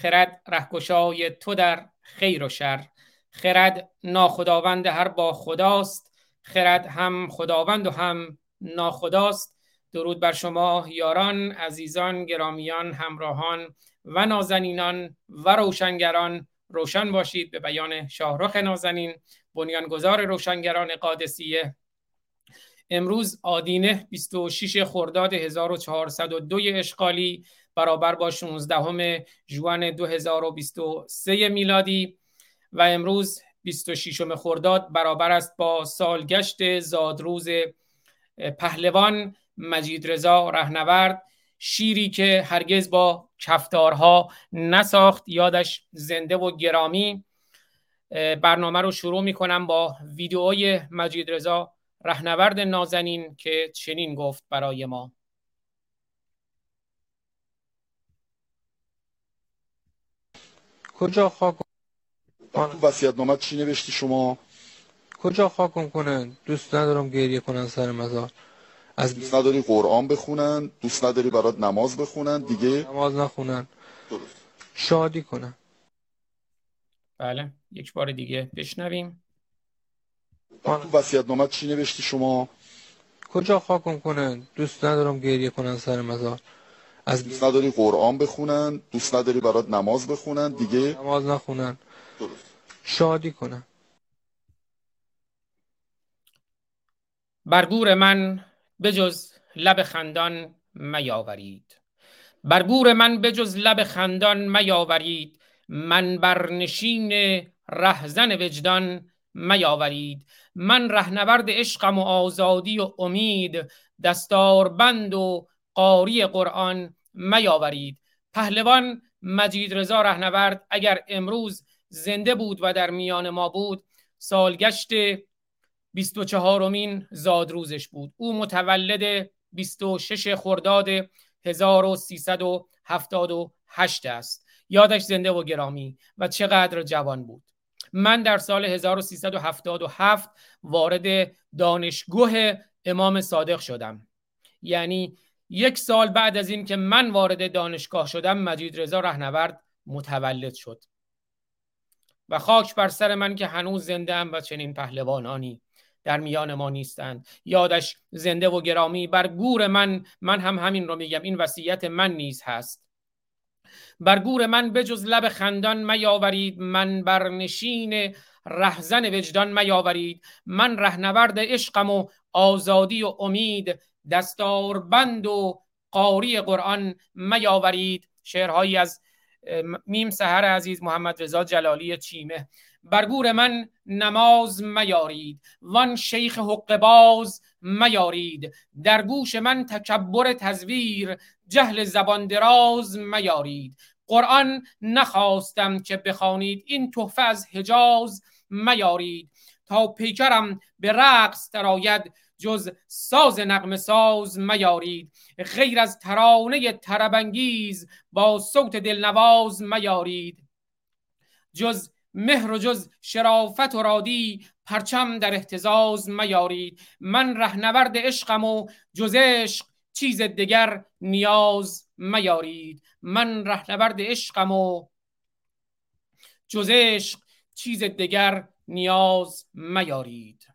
خرد رهگشای تو در خیر و شر. خرد ناخداوند هر با خداست. خرد هم خداوند و هم ناخداست. درود بر شما یاران عزیزان گرامیان همراهان و نازنینان و روشنگران. روشن باشید به بیان شاهرخ نازنین بنیانگذار روشنگران قادسیه. امروز آدینه 26 خرداد 1402 اشغالی. برابر با 16 جوان 2023 میلادی و امروز 26 خرداد برابر است با سالگشت زادروز پهلوان مجید رضا رهنورد شیری که هرگز با کفتارها نساخت یادش زنده و گرامی. برنامه رو شروع می کنم با ویدئوی مجید رضا رهنورد نازنین که چنین گفت برای ما. کجا خاک تو وسیعت نامت چی نوشتی شما؟ کجا خاکم کنن؟ دوست ندارم گریه کنن سر مزار. از دوست نداری قرآن بخونن؟ دوست نداری برات نماز بخونن؟ دیگه؟ نماز نخونن. درست. شادی کنن. بله. یک بار دیگه بشنویم. تو وسیعت نامت چی نوشتی شما؟ کجا خاکم کنن؟ دوست ندارم گریه کنن سر مزار. از دوست نداری قرآن بخونن دوست نداری برات نماز بخونن دیگه نماز نخونن. درست. شادی کنن. بر گور من بجز لب خندان میاورید. بر گور من بجز لب خندان میاورید. من بر نشین رهزن وجدان میاورید. من رهنورد عشقم و آزادی و امید دستاربند و قاری قرآن میاورید پهلوان مجید رضا رهنورد اگر امروز زنده بود و در میان ما بود سالگشت 24 مین زادروزش بود. او متولد 26 خرداد 1378 است. یادش زنده و گرامی و چقدر جوان بود. من در سال 1377 وارد دانشگاه امام صادق شدم. یعنی یک سال بعد از این که من وارد دانشگاه شدم مجید رضا رهنورد متولد شد. و خاک بر سر من که هنوز زنده ام و چنین پهلوانانی در میان ما نیستند. یادش زنده و گرامی بر گور من من هم همین رو میگم این وصیت من نیز هست. بر گور من بجز لب خندان میاورید من بر نشین رهزن وجدان میاورید. من رهنورد عشقم و آزادی و امید دستاربند و قاری قرآن میاورید. شعرهایی از میم سهر عزیز محمد رضا جلالی چیمه. بر گور من نماز میارید. وان شیخ حق باز میارید. در گوش من تکبر تزویر. جهل زبان دراز میارید. قرآن نخواستم که بخوانید. این تحفه از حجاز میارید. تا پیکرم به رقص درآید. جز ساز نغمه ساز میارید. غیر از ترانه تربنگیز با صوت دلنواز میارید. جز مهر و جز شرافت و رادی پرچم در احتزاز میارید. من رهنورد عشقم و جز عشق چیز دگر نیاز میارید. من رهنورد عشقم و جز عشق چیز دگر نیاز میارید.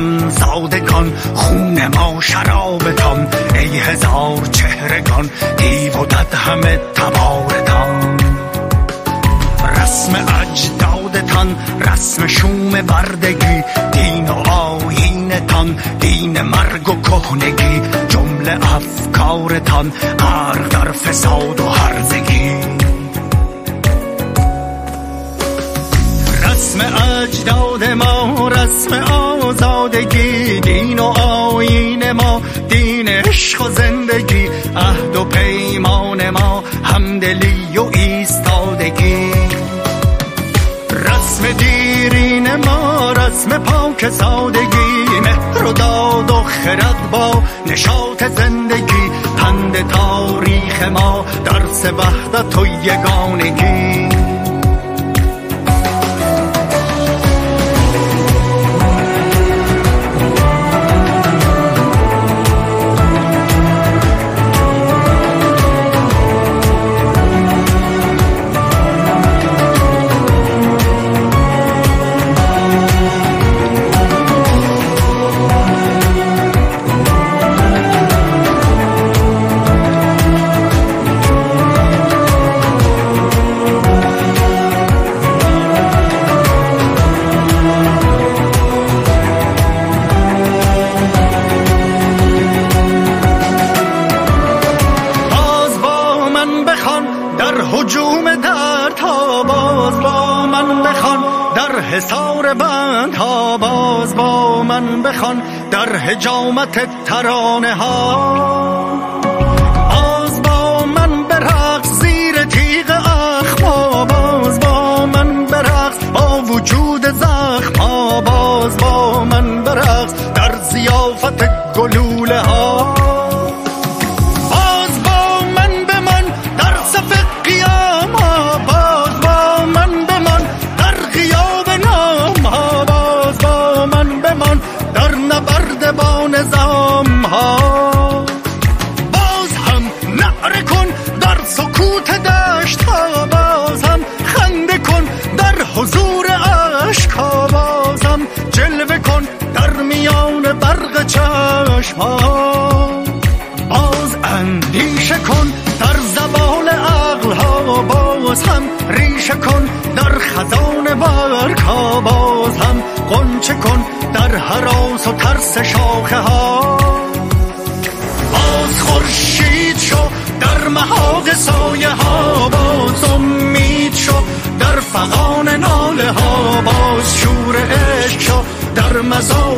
کن زادگان خون ما شرابتان ای هزار چهرگان دیو و دد همه تبارتان رسم اجدادتان رسم شوم بردگی دین و آیینتان دین مرگ و کهنگی جمله افکارتان غرق در فساد و هرزگی. رسم اجداد ما رسم آزادگی دین و آین ما دین عشق و زندگی عهد و پیمان ما همدلی و ایستادگی. رسم دیرین ما رسم پاک سادگی مهر و داد و خرد با نشاط زندگی پند تاریخ ما درس وحدت و یگانگی.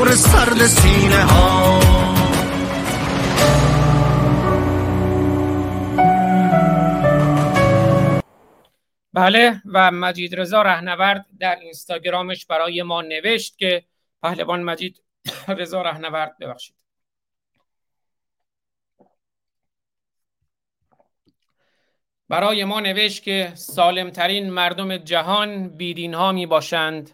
مزار سرد سینه ها. بله و مجید رضا رهنورد در اینستاگرامش برای ما نوشت که پهلوان مجید رضا رهنورد ببخشید. برای ما نوشت که سالمترین مردم جهان بیدین ها می باشند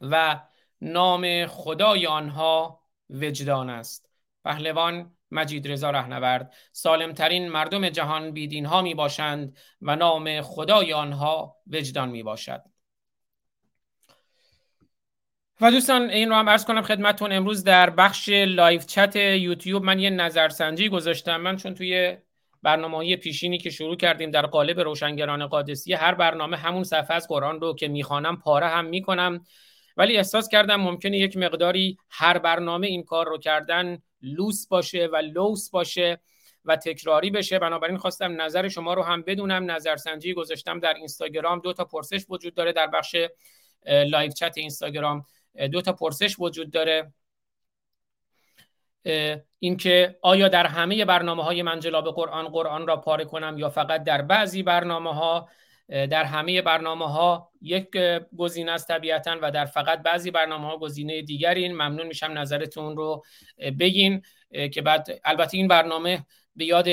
و نام خدای آنها وجدان است. پهلوان مجید رضا رهنورد سالمترین مردم جهان بی‌دین ها می باشند و نام خدای آنها وجدان می باشد و دوستان این رو هم عرض کنم خدمتون امروز در بخش live chat یوتیوب من یه نظرسنجی گذاشتم. من چون توی برنامه پیشینی که شروع کردیم در قالب روشنگران قادسیه هر برنامه همون صفحه از قرآن رو که می‌خوانم پاره هم می‌کنم. ولی احساس کردم ممکنه یک مقداری هر برنامه این کار رو کردن لوس باشه و لوس باشه و تکراری بشه. بنابراین خواستم نظر شما رو هم بدونم. نظرسنجی گذاشتم در اینستاگرام. دو تا پرسش وجود داره در بخش live chat اینستاگرام. دو تا پرسش وجود داره. اینکه آیا در همه برنامه های منجلاب قرآن قرآن را پاره کنم یا فقط در بعضی برنامه ها در همه برنامه ها یک گزینه است طبیعتا و در فقط بعضی برنامه ها گزینه دیگرین. ممنون میشم نظرتون رو بگین که بعد البته این برنامه به یاد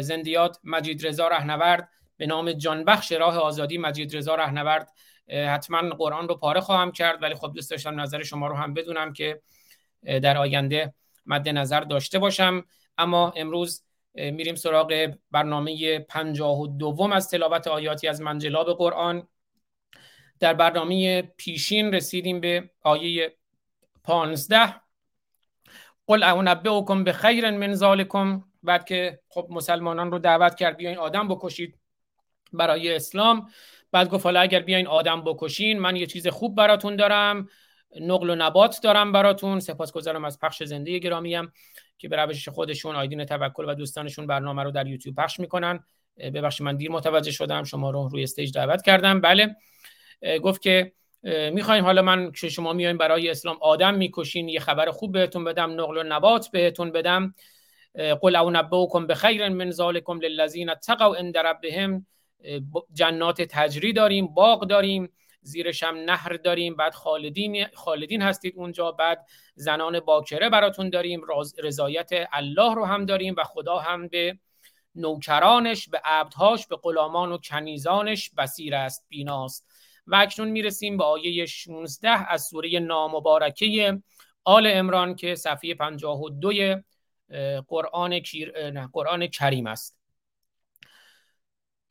زندیات مجید رضا رهنورد به نام جانبخش راه آزادی مجید رضا رهنورد حتما قرآن رو پاره خواهم کرد. ولی خب دوست داشتم نظر شما رو هم بدونم که در آینده مد نظر داشته باشم. اما امروز میریم سراغ برنامه پنجاه و دوم از تلاوت آیاتی از منجلاب قرآن. در برنامه پیشین رسیدیم به آیه پانزده. قل اعنبئکم به خیر من ذالکم. بعد که خب مسلمانان رو دعوت کرد بیاین آدم بکشید برای اسلام. بعد گفت حالا اگر بیاین آدم بکشین من یه چیز خوب براتون دارم. نقل و نبات دارم براتون. سپاسگزارم از پخش زنده گرامیم که به روش خودشون آیدین توکل و دوستانشون برنامه رو در یوتیوب پخش می‌کنن. ببخشید من دیر متوجه شدم شما رو روی استیج دعوت کردم. بله گفت که می‌خوایم حالا من که شما میایم برای اسلام آدم می‌کشین یه خبر خوب بهتون بدم نقل و نبات بهتون بدم. قل او نبوکم بخیر من ذالکم للذین اتقوا عند ربهم. جنات تجری داریم باغ داریم. زیرش هم نهر داریم. بعد خالدین خالدین هستید اونجا. بعد زنان باکره براتون داریم. رضایت الله رو هم داریم و خدا هم به نوکرانش به عبدهاش به غلامان و کنیزانش بسیر است بیناست. و اکنون می‌رسیم به آیه 16 از سوره نامبارکه آل امران که صفحه 52 قرآن, قرآن کریم است.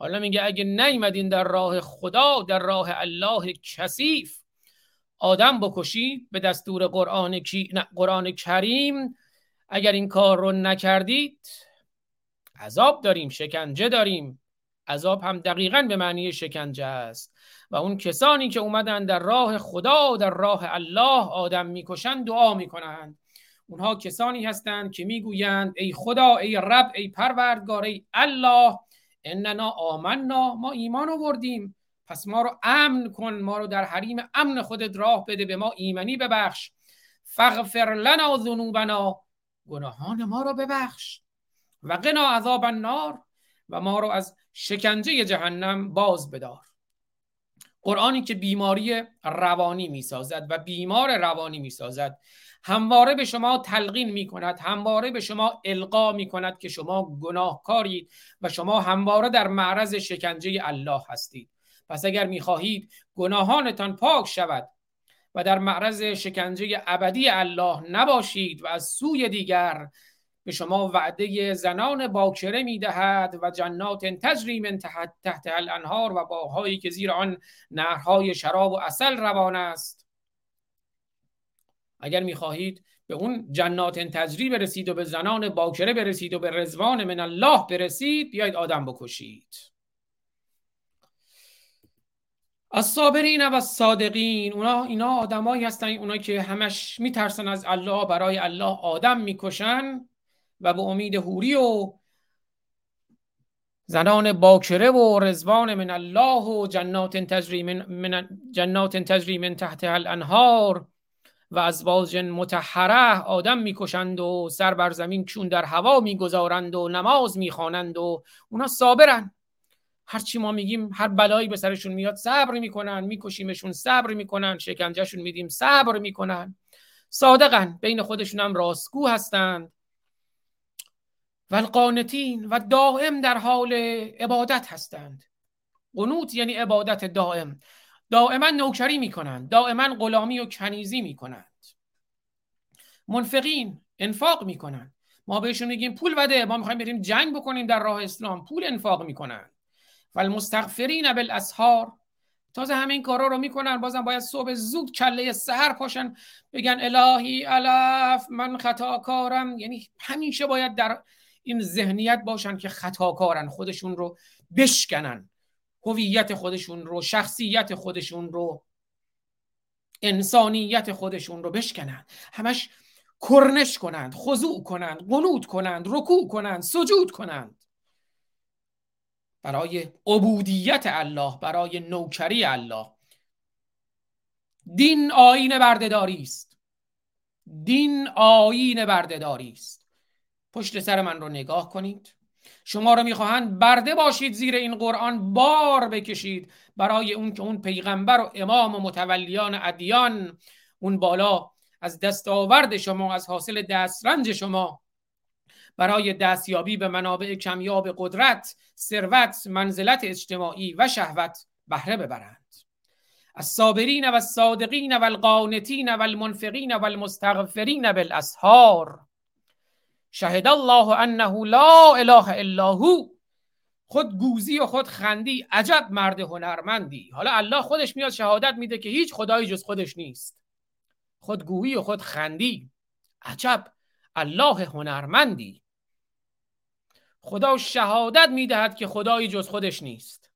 حالا میگه اگه نیمدین در راه خدا در راه الله کثیف آدم بکشید به دستور قرآن, کی... قرآن کریم اگر این کار رو نکردید عذاب داریم شکنجه داریم. عذاب هم دقیقا به معنی شکنجه است. و اون کسانی که اومدن در راه خدا و در راه الله آدم می‌کشند دعا می‌کنند اونها کسانی هستند که می‌گویند ای خدا ای رب ای پروردگار ای الله اننا آمنا ما ایمان آوردیم. پس ما رو امن کن ما رو در حریم امن خودت راه بده به ما ایمنی ببخش. فغفر لنا ذنوبنا گناهان ما رو ببخش. و قنا عذاب النار و ما رو از شکنجه جهنم باز بدار. قرآنی که بیماری روانی می‌سازد و بیمار روانی می‌سازد همواره به شما تلقین می کند همواره به شما القا می کند که شما گناهکارید و شما همواره در معرض شکنجه الله هستید. پس اگر می خواهید گناهانتان پاک شود و در معرض شکنجه ابدی الله نباشید و از سوی دیگر به شما وعده زنان باکره می‌دهد و جنات تجری من تحت, تحت الانهار و باغهایی که زیر آن نهرهای شراب و اصل روان است. اگر می‌خواهید به اون جنات تجری برسید و به زنان باکره برسید و به رزوان من الله برسید بیاید آدم بکشید. از صابرین و صادقین اونا اینا آدمایی هستن اونا که همش میترسن از الله برای الله آدم می‌کشن. و به امید هوری و زنان باکره و رزوان من الله و جنات تجری من, من جنات تجری من تحت الانهار و ازواج متحره آدم می‌کشند و سر بر زمین چون در هوا می‌گذارند و نماز می‌خوانند و اونا صابرن. هرچی ما میگیم هر بلایی به سرشون میاد صبر می‌کنن میکشیمشون صبر می‌کنن شکنجهشون میدیم صبر می‌کنن. صادقن بین خودشون هم راستگو هستند. و القانتین و دائم در حال عبادت هستند. قنوت یعنی عبادت دائم دائما نوکری می‌کنند دائما غلامی و کنیزی می‌کنند. منفقین انفاق می‌کنند. ما بهشون میگیم پول بده ما می‌خوایم بریم جنگ بکنیم در راه اسلام پول انفاق می‌کنند. و المستغفرین بالاسحار تازه همه این کارا رو می‌کنن بازم باید صبح زود کله سحر پاشن بگن الهی الف من خطاکارم یعنی همیشه باید در این ذهنیت باشن که خطاکارن خودشون رو بشکنن. هویت خودشون رو شخصیت خودشون رو انسانیت خودشون رو بشکنند همش کرنش کنند خضوع کنند قنود کنند رکوع کنند سجود کنند. برای عبودیت الله برای نوکری الله. دین آین بردهداری است. دین آین بردهداری است. پشت سر من رو نگاه کنید. شما رو می‌خواهند برده باشید زیر این قرآن بار بکشید برای اون که اون پیغمبر و امام و متولیان ادیان اون بالا از دستاورد شما از حاصل دسترنج شما. برای دستیابی به منابع کمیاب قدرت ثروت منزلت اجتماعی و شهوت بهره ببرند. الصابرین و الصادقین و القانتین و المنفقین و المستغفرین بالاسحار. شهد الله انه لا اله الا هو. خود گوزی و خود خندی عجب مرد هنرمندی. حالا الله خودش میاد شهادت میده که هیچ خدایی جز خودش نیست. خودگویی و خود خندی. عجب. الله هنرمندی. خدا شهادت می‌دهد که خدایی جز خودش نیست.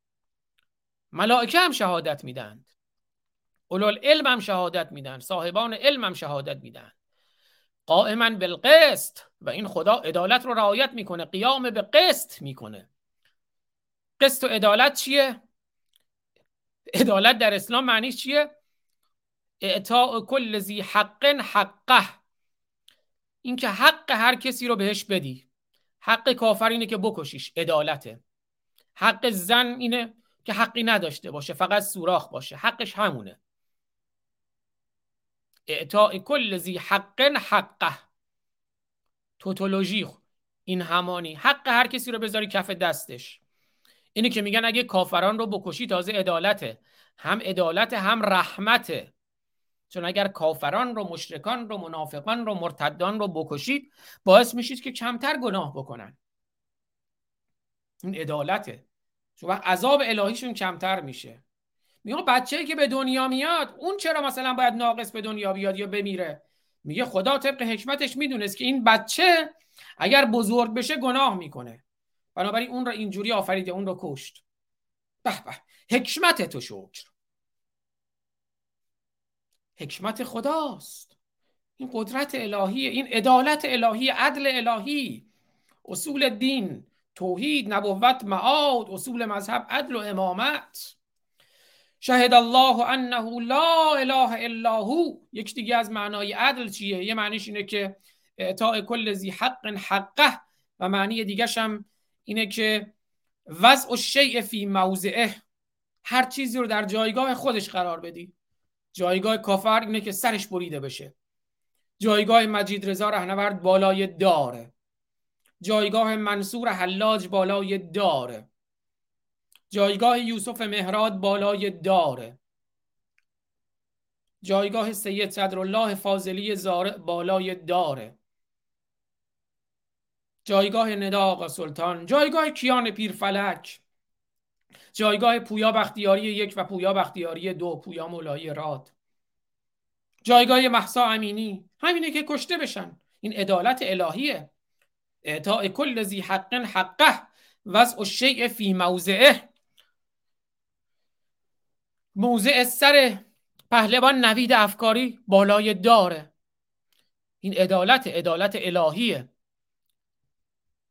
ملائکه هم شهادت می‌دهند. اولو علم هم شهادت میدن صاحبان علم هم شهادت میدن قائما بالقسط. و این خدا عدالت رو رعایت می‌کنه قیام به قسط می‌کنه. قسط و عدالت چیه؟ عدالت در اسلام معنیش چیه؟ اعطاء کل ذی حق حقه. اینکه حق هر کسی رو بهش بدی. حق کافر اینه که بکشیش عدالته. حق زن اینه که حقی نداشته باشه فقط سوراخ باشه. حقش همونه. اعطاء کل ذی حق حقه. توتولوژی این همانی. حق هر کسی رو بذاری کف دستش. اینه که میگن اگه کافران رو بکشی تازه عدالته. هم عدالت هم رحمته. چون اگر کافران رو مشرکان رو منافقان رو مرتدان رو بکشید باعث میشید که کمتر گناه بکنن. این عدالته. چون عذاب الهیشون کمتر میشه. میگه بچه‌ای که به دنیا میاد اون چرا مثلا باید ناقص به دنیا بیاد یا بمیره؟ میگه خدا طبق حکمتش می‌دونست که این بچه اگر بزرگ بشه گناه می‌کنه. بنابراین اون رو اینجوری آفریده اون رو کشت. به به حکمت تو شکر. حکمت خداست. این قدرت الهی این عدالت الهی عدل الهی اصول دین توحید نبوت معاد اصول مذهب عدل و امامت. شهد الله انه لا اله الا هو. یک دیگه از معنای عدل چیه؟ یه معنیش اینه که اعطاء کل ذی حق حقه و معنی دیگه هم اینه که وضع الشیء فی موضعه. هر چیزی رو در جایگاه خودش قرار بدی. جایگاه کافر اینه که سرش بریده بشه. جایگاه مجید رضا رهنورد بالای داره. جایگاه منصور حلاج بالای داره. جایگاه یوسف مهراد بالای داره. جایگاه سید صدرالله فاضلی زارع بالای داره. جایگاه ندا آقا سلطان. جایگاه کیان پیرفلک. جایگاه پویا بختیاری یک و پویا بختیاری دو پویا مولایی راد. جایگاه محسا امینی. همینه که کشته بشن. این عدالت الهیه. اعطاء کل ذی حق حقه. وضع الشیء فی موضعه. موضع سر پهلوان نوید افکاری بالای داره. این عدالت عدالت الهیه.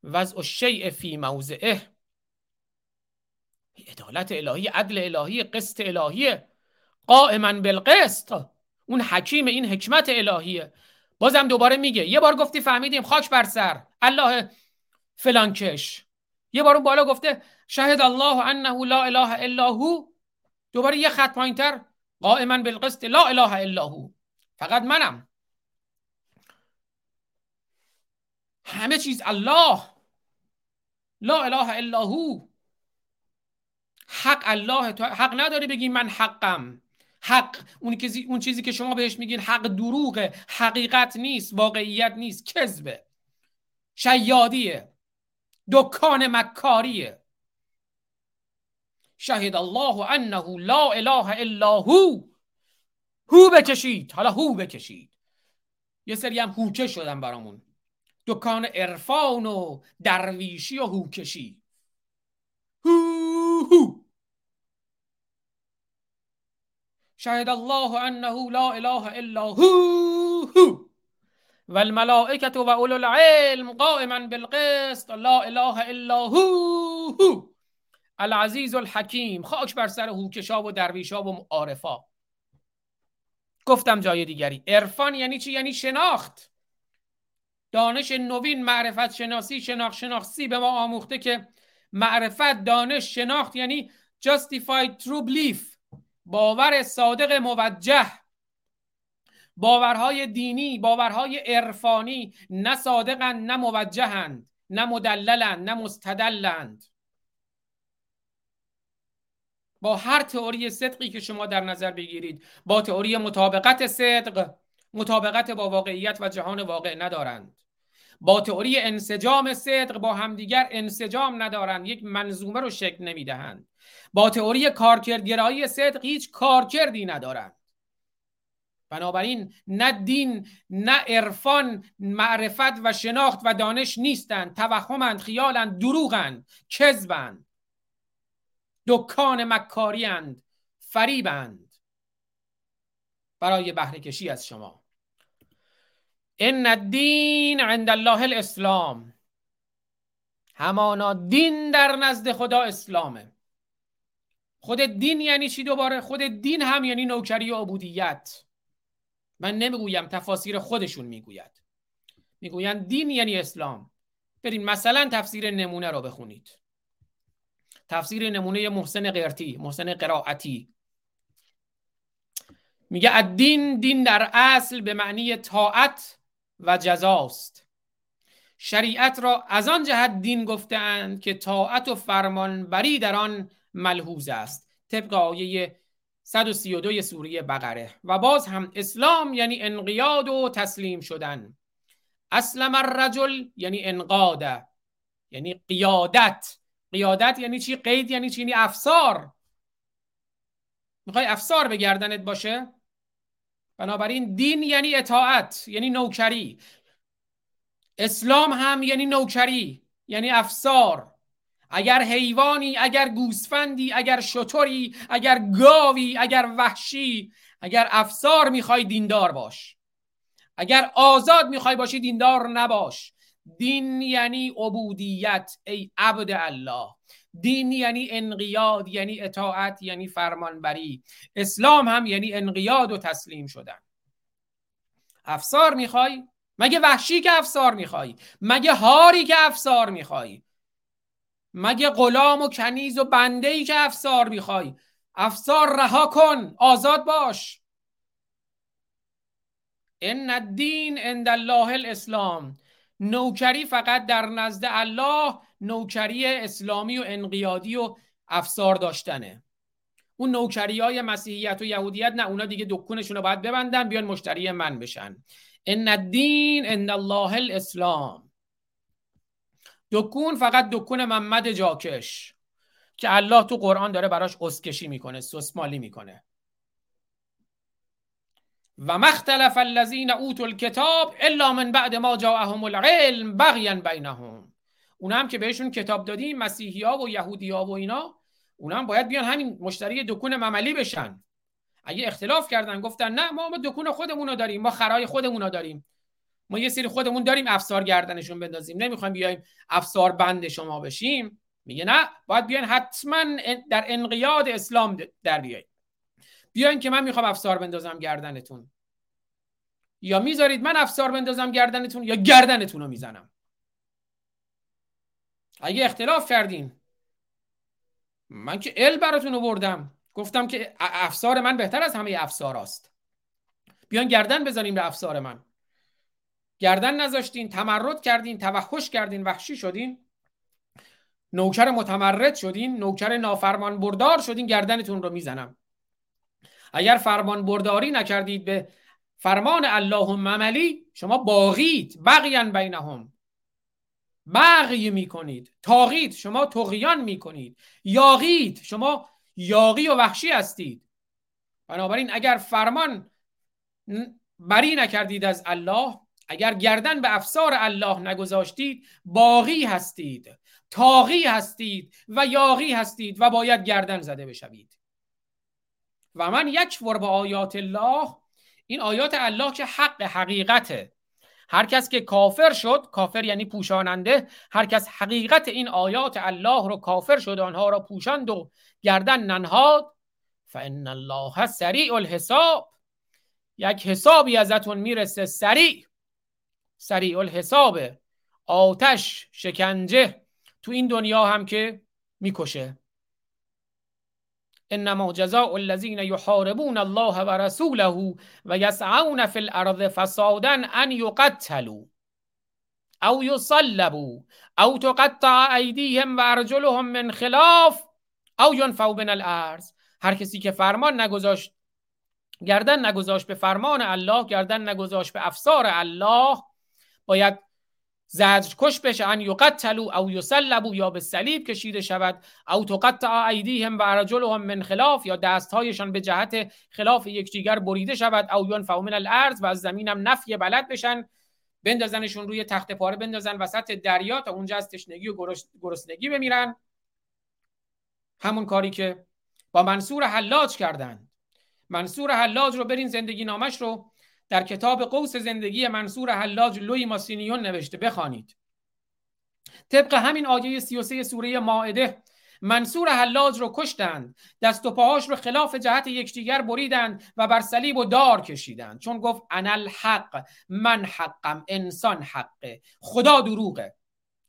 وضع الشیء فی موضعه. عدالت الهی عدل الهی قسط الهیه. قائما بالقسط. اون حکیم این حکمت الهیه. بازم دوباره میگه یه بار گفتی فهمیدیم خاک بر سر. الله فلانکش یه بار اون بالا گفته شهد الله انه لا اله الا هو. دوباره یه خط پایینتر. قائما بالقسط. لا اله الا هو. فقط منم. همه چیز الله. لا اله الا هو. حق الله تو حق نداری بگی من حقم. حق. اون چیزی اون چیزی که شما بهش میگین حق دروغه. حقیقت نیست. واقعیت نیست. کذبه. شیادیه. دکان مکاریه. شهد الله انه لا اله الا هو. هو بکشید. حالا هو بکشید. یه سری هم هوچه شدن برامون. دکان عرفان و درویشی و هوکشی. هو هو. شهد الله انه لا اله الا هو هو. والملائكة وأولو العلم قائما بالقسط لا اله الا هو هو. العزیز الحکیم خاک بر سر هوکشا و درویشا و عارفا. گفتم جای دیگری. عرفان یعنی چی؟ یعنی شناخت. دانش نوین معرفت شناسی شناخت شناختی به ما آموخته که معرفت دانش شناخت یعنی justified true belief باور صادق موجه. باورهای دینی باورهای عرفانی نه صادقند نه موجهند نه مدللند نه مستدلند. با هر تئوری صدقی که شما در نظر بگیرید با تئوری مطابقت صدق مطابقت با واقعیت و جهان واقع ندارند. با تئوری انسجام صدق با همدیگر انسجام ندارند یک منظومه رو شکل نمی‌دهند. با تئوری کارکردگرایی صدق هیچ کارکردی ندارند. بنابراین نه دین نه عرفان معرفت و شناخت و دانش نیستند. توهمند خیالند دروغند کذبند. دکان مکاریند فریبند برای بهره کشی از شما. ان الدین عند الله الاسلام. همانا دین در نزد خدا اسلامه. خود دین یعنی چی دوباره؟ خود دین هم یعنی نوکری و عبودیت. من نمی‌گویم تفاسیر خودشون می‌گوید. می‌گویند دین یعنی اسلام. برین مثلا تفسیر نمونه رو بخونید. تفسیر نمونه محسن قرتی محسن قرائتی. میگه الدین دین در اصل به معنی طاعت و جزاست. شریعت را از آن جهت دین گفتند که طاعت و فرمانبری در آن ملحوظ است. طبق آیه 132 سوره بقره. و باز هم اسلام یعنی انقیاد و تسلیم شدن. اسلم الرجل یعنی انقاده یعنی قیادت. قیادت یعنی چی؟ قید یعنی چی؟ یعنی افسار. می‌خوای افسار به گردنت باشه؟ بنابراین دین یعنی اطاعت یعنی نوکری. اسلام هم یعنی نوکری یعنی افسار. اگر حیوانی اگر گوسفندی اگر شطوری اگر گاوی اگر وحشی اگر افسار می‌خوای دیندار باش. اگر آزاد می‌خوای باشی دیندار نباش. دین یعنی عبودیت ای عبد الله. دین یعنی انقیاد یعنی اطاعت یعنی فرمانبری. اسلام هم یعنی انقیاد و تسلیم شدن. افسار می‌خوای؟ مگه وحشی که افسار می‌خوای؟ مگه هاری که افسار می‌خوای؟ مگه غلام و کنیز و بنده ای که افسار می‌خوای؟ افسار رها کن آزاد باش. ان الدین عند الله الاسلام. نوکری فقط در نزد الله نوکری اسلامی و انقیادی و افسار داشتنه. اون نوکری های مسیحیت و یهودیت نه اونا دیگه دکونشون رو باید ببندن بیان مشتری من بشن. ان الدین عند الله الاسلام. دکون فقط دکون محمد جاکش که الله تو قرآن داره براش اسکشی می‌کنه سسمالی می‌کنه. و مختلف الذین اوتوا الکتاب الا من بعد ما جاءهم العلم بغیا بینهم. اونا هم که بهشون کتاب دادیم مسیحی ها و یهودی ها و اینا اونا هم باید بیان همین مشتری دکون مملی بشن. اگه اختلاف کردن گفتن نه ما ما دکون خودمون رو داریم ما خرای خودمون رو داریم. ما یه سری خودمون داریم افسار گردنشون بندازیم. نمی‌خوایم بیایم افسار بند شما بشیم. میگه نه باید بیاین حتما در انقیاد اسلام در بیایید بیاین که من می‌خوام افسار بندازم گردنتون. یا می‌ذارید من افسار بندازم گردنتون یا گردنتون رو می‌زنم. اگه اختلاف کردین. من که ال براتون بردم گفتم که افسار من بهتر از همه افسار است. بیان گردن بزنیم به افسار من. گردن نذاشتین تمرد کردین توحش کردین وحشی شدین. نوکر متمرد شدین نوکر نافرمان بردار شدین گردنتون رو می‌زنم. اگر فرمان برداری نکردید به فرمان اللهم عملی شما باغید بقیان بینهم. بغی می‌کنید تاغید شما تقیان می‌کنید. یاغید شما یاغی و وحشی هستید. بنابراین اگر فرمان بری نکردید از الله اگر گردن به افسار الله نگذاشتید باغی هستید تاغی هستید و یاغی هستید و باید گردن زده بشوید. و من یک با آیات الله این آیات الله که حق حقیقته. هر کس که کافر شد کافر یعنی پوشاننده هر کس حقیقت این آیات الله رو کافر شد آنها را پوشاند و گردن ننهاد فان الله سریع الحساب. یک حسابی ازتون می‌رسه سریع. سریع الحساب آتش شکنجه. تو این دنیا هم که می‌کشه. انما جزاء الذين يحاربون الله ورسوله ويسعون في الارض فسادا ان يقتلوا او يصلبوا او تقطع ایدیهم و ارجلهم من خلاف او ینفوا من الارض هر کسی که فرمان نگذاشت گردن نگذاشت به فرمان الله گردن نگذاشت به افسار الله باید زجر کش بشه ان یقتلوا او یسلبوا یا به صلیب کشیده شود. او تقطع ایدیهم و ارجلهم من خلاف یا دستهایشان به جهت خلاف یکدیگر بریده شود. او ینفوا من الارض و از زمینم نفی بلد بشن. بندازنشون روی تخت پاره بندازن وسط دریا تا اونجا از تشنگی و گرسنگی بمیرن. همون کاری که با منصور حلاج کردند. منصور حلاج رو برین زندگی نامش رو در کتاب قوس زندگی منصور حلاج لوی ماسینیون نوشته بخوانید. طبق همین آیه 33 سوره مائده منصور حلاج رو کشتند دست و پاهاش رو خلاف جهت یکدیگر بریدند و بر صلیب و دار کشیدند. چون گفت انا الحق من حقم انسان حقه خدا دروغه.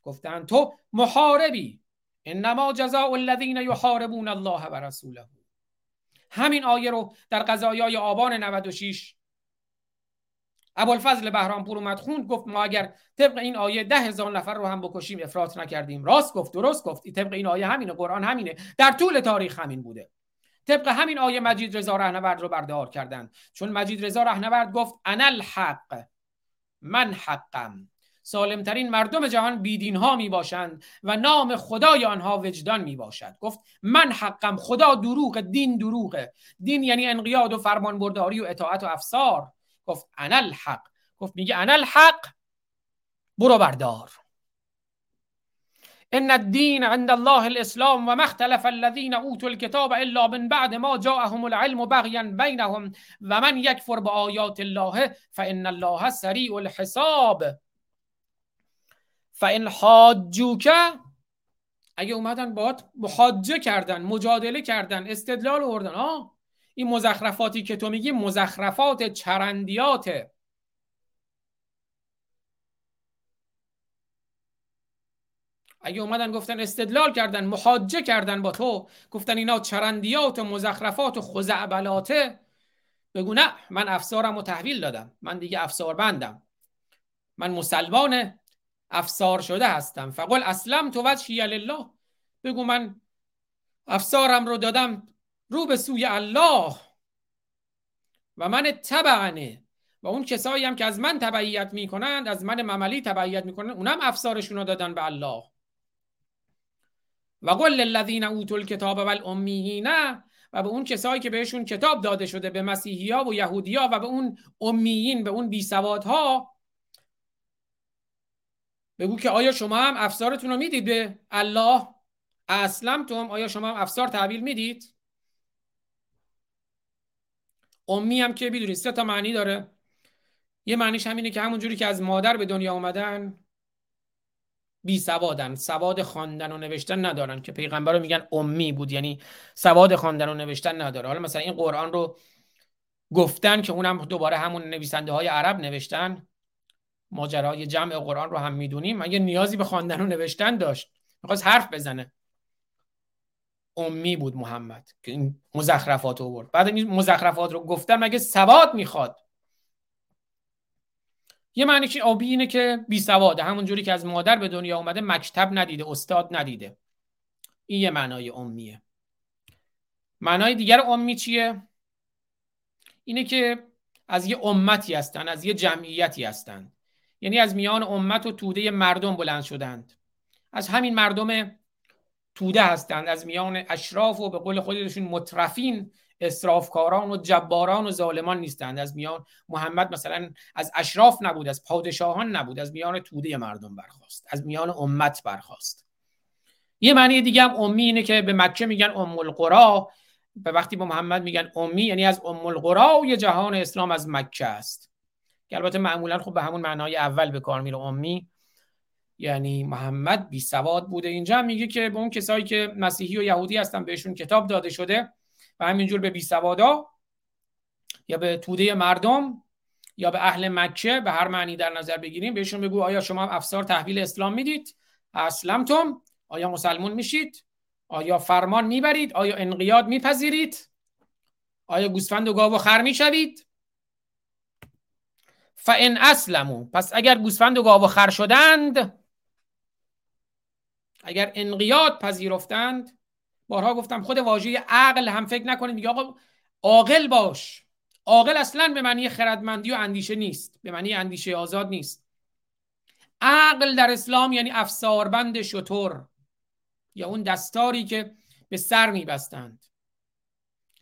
گفتند تو محاربی انما جزاء الذین یحاربون الله و رسوله همین آیه رو در قضایای آبان 96 ابوالفضل بهرامپور اومد خوند گفت ما اگر طبق این آیه ده هزار نفر رو هم بکشیم افراط نکردیم. راست گفت درست گفت. طبق این آیه همینه قرآن همینه. در طول تاریخ همین بوده. طبق همین آیه مجید رضا رهنورد رو بردار کردند. چون مجید رضا رهنورد گفت انا الحق من حقم. سالمترین مردم جهان بیدین ها می باشند و نام خدای آنها وجدان می باشد گفت من حقم خدا دروغ دین دروغه. دین یعنی انقیاد و فرمانبرداری و اطاعت و افسار. گفت انا الحق گفت میگه انا الحق برو بردار. ان الدین عند الله الاسلام و مختلف الذين اوتوا الكتاب الا من بعد ما جاءهم العلم بغيا بينهم و من یکفر بآیات الله فان الله سریع الحساب. فان حاجوک اگه اومدن باید محاجه کردن مجادله کردن استدلال آوردن آه؟ این مزخرفاتی که تو میگی مزخرفات چرندیاته اگه اومدن گفتن استدلال کردن محاجه کردن با تو گفتن اینا چرندیات و مزخرفات و خزعبلاته بگو نه من افسارم رو تحویل دادم. من دیگه افسار بندم من مسلمان افسار شده هستم. فقل اسلم تو وجهی لله. بگو من افسارم رو دادم رو به سوی الله. و من تبعنه و اون کسایی هم که از من تبعیت می‌کنند از من مملی تبعیت می‌کنند اونم افسارشون رو دادن به الله. و قل للذین اوتوا الکتاب والامیین و به اون کسایی که بهشون کتاب داده شده به مسیحی ها و یهودی ها و به اون امیین به اون بی ها بگو که آیا شما هم افسارتون رو می‌دید به الله؟ تو هم آیا شما هم افسار تحویل می‌دید؟ امی هم که می‌دونید سه تا معنی داره. یه معنیش همینه که همون جوری که از مادر به دنیا اومدن بی سوادن. سواد خواندن و نوشتن ندارن که پیغمبر رو میگن امی بود یعنی سواد خواندن و نوشتن نداره. حالا مثلا این قرآن رو گفتن که اونم دوباره همون نویسنده های عرب نوشتن. ماجرای جمع قرآن رو هم می‌دونیم. مگه نیازی به خواندن و نوشتن داشت. می‌خواست حرف بزنه. امی بود محمد که این مزخرفات رو برد بعد این مزخرفات رو گفتن مگه سواد می‌خواد؟ یه معنی که آبی اینه که بی سواده. همون جوری که از مادر به دنیا اومده مکتب ندیده استاد ندیده. این یه معنای امیه. معنای دیگر امی چیه؟ اینه که از یه امتی هستن از یه جمعیتی هستند یعنی از میان امت و توده مردم بلند شدند. از همین مردم توده هستند. از میان اشراف و به قول خودشون مترفین اسرافکاران و جباران و ظالمان نیستند. از میان محمد مثلا از اشراف نبود از پادشاهان نبود. از میان توده مردم برخواست از میان امت برخواست یه معنی دیگه هم امی اینه که به مکه میگن ام القرا به وقتی با محمد میگن امی یعنی از ام القرا و یه جهان اسلام از مکه است. که البته معمولا خب به همون معنای اول به کار میره امی. یعنی محمد بی سواد بوده. اینجا هم میگه که به اون کسایی که مسیحی و یهودی هستن بهشون کتاب داده شده و همینجور به بی سوادا یا به توده مردم یا به اهل مکه به هر معنی در نظر بگیریم بهشون بگو آیا شما افسار تحویل اسلام می‌دید؟ اسلمتم. آیا مسلمون میشید؟ آیا فرمان می‌برید؟ آیا انقیاد میپذیرید؟ آیا گوسفند و گاو و خر می‌شوید؟ فان اسلمو پس اگر گوسفند و گاو و خر شدند اگر انقیاد پذیرفتند بارها گفتم خود واژه عقل هم فکر نکنید. میگه آقا عاقل باش. عاقل اصلا به معنی خردمندی و اندیشه نیست. به معنی اندیشه آزاد نیست. عقل در اسلام یعنی افساربند شطور. یا اون دستاری که به سر میبستند.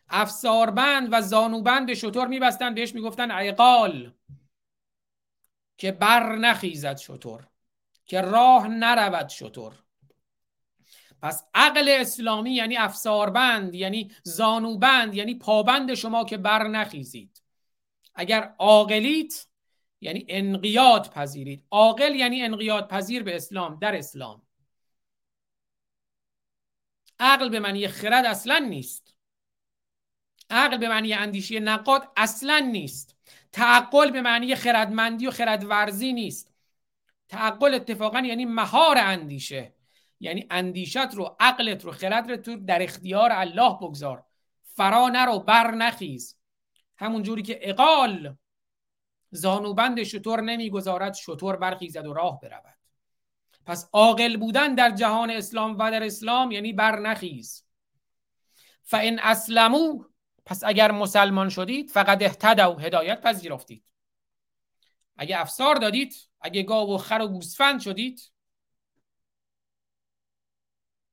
افساربند و زانوبند شطور میبستند. بهش می‌گفتن عقال. که بر نخیزد شطور. که راه نرود شطور. پس عقل اسلامی یعنی افساربند یعنی زانوبند یعنی پابند شما که بر نخیزید. اگر عاقلیت یعنی انقیاد پذیرید. عاقل یعنی انقیاد پذیر به اسلام در اسلام. عقل به معنی خرد اصلا نیست. عقل به معنی اندیشه نقاد اصلا نیست. تعقل به معنی خردمندی و خردورزی نیست. تعقل اتفاقا یعنی مهار اندیشه. یعنی اندیشت رو عقلت رو خردت رو در اختیار الله بگذار. فرا نرو بر نخیز. همون جوری که اقال زانوبند شطور نمی‌گذارد شطور برخیزد و راه برود. پس عاقل بودن در جهان اسلام و در اسلام یعنی بر نخیز. فان اسلمو پس اگر مسلمان شدید فقط اهتدوا هدایت پذیرفتید. اگه افسار دادید اگه گاو و خر و گوسفند شدید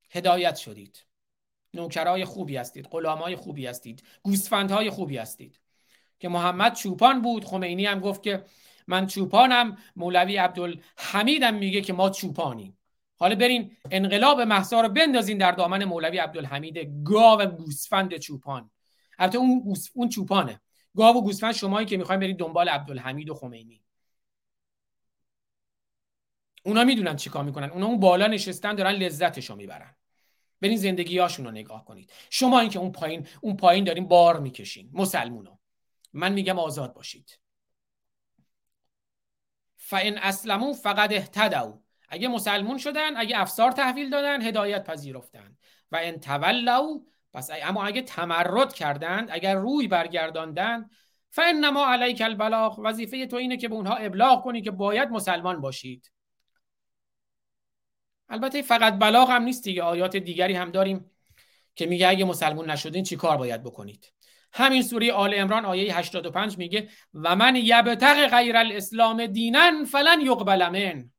هدایت شدید. نوکرای خوبی هستید غلامای خوبی هستید گوسفندهای خوبی هستید. که محمد چوپان بود خمینی هم گفت که من چوپانم مولوی عبدالحمیدم میگه که ما چوپانیم. حالا برین انقلاب محسا رو بندازین در دامن مولوی عبدالحمید گاو گوسفند چوپان. البته اون اون چوپانه. گاو و گوسفند شمایی که می‌خوایم برید دنبال عبدالحمید و خمینی. اونا می‌دونن چیکار می‌کنن. اونا اون بالا نشستن دارن لذتشو می‌برن. برین زندگیاشون رو نگاه کنید. شما اینکه اون پایین اون پایین دارین بار می‌کشین. مسلمونا من میگم آزاد باشید. فان اسلمو فقط اهتدوا. اگه مسلمون شدن اگه افسار تحویل دادن هدایت پذیرفتن. و ان تولوا پس اما اگه تمرد کردند اگر روی برگرداندند فانما علیک البلاغ. وظیفه تو اینه که به اونها ابلاغ کنی که باید مسلمان باشید. البته فقط بلاغ هم نیست دیگه. آیات دیگری هم داریم که میگه اگه مسلمون نشدین چی کار باید بکنید؟ همین سوره آل امران آیه 85 میگه و من یبتغ غیر الاسلام دینن فلن یقبل من.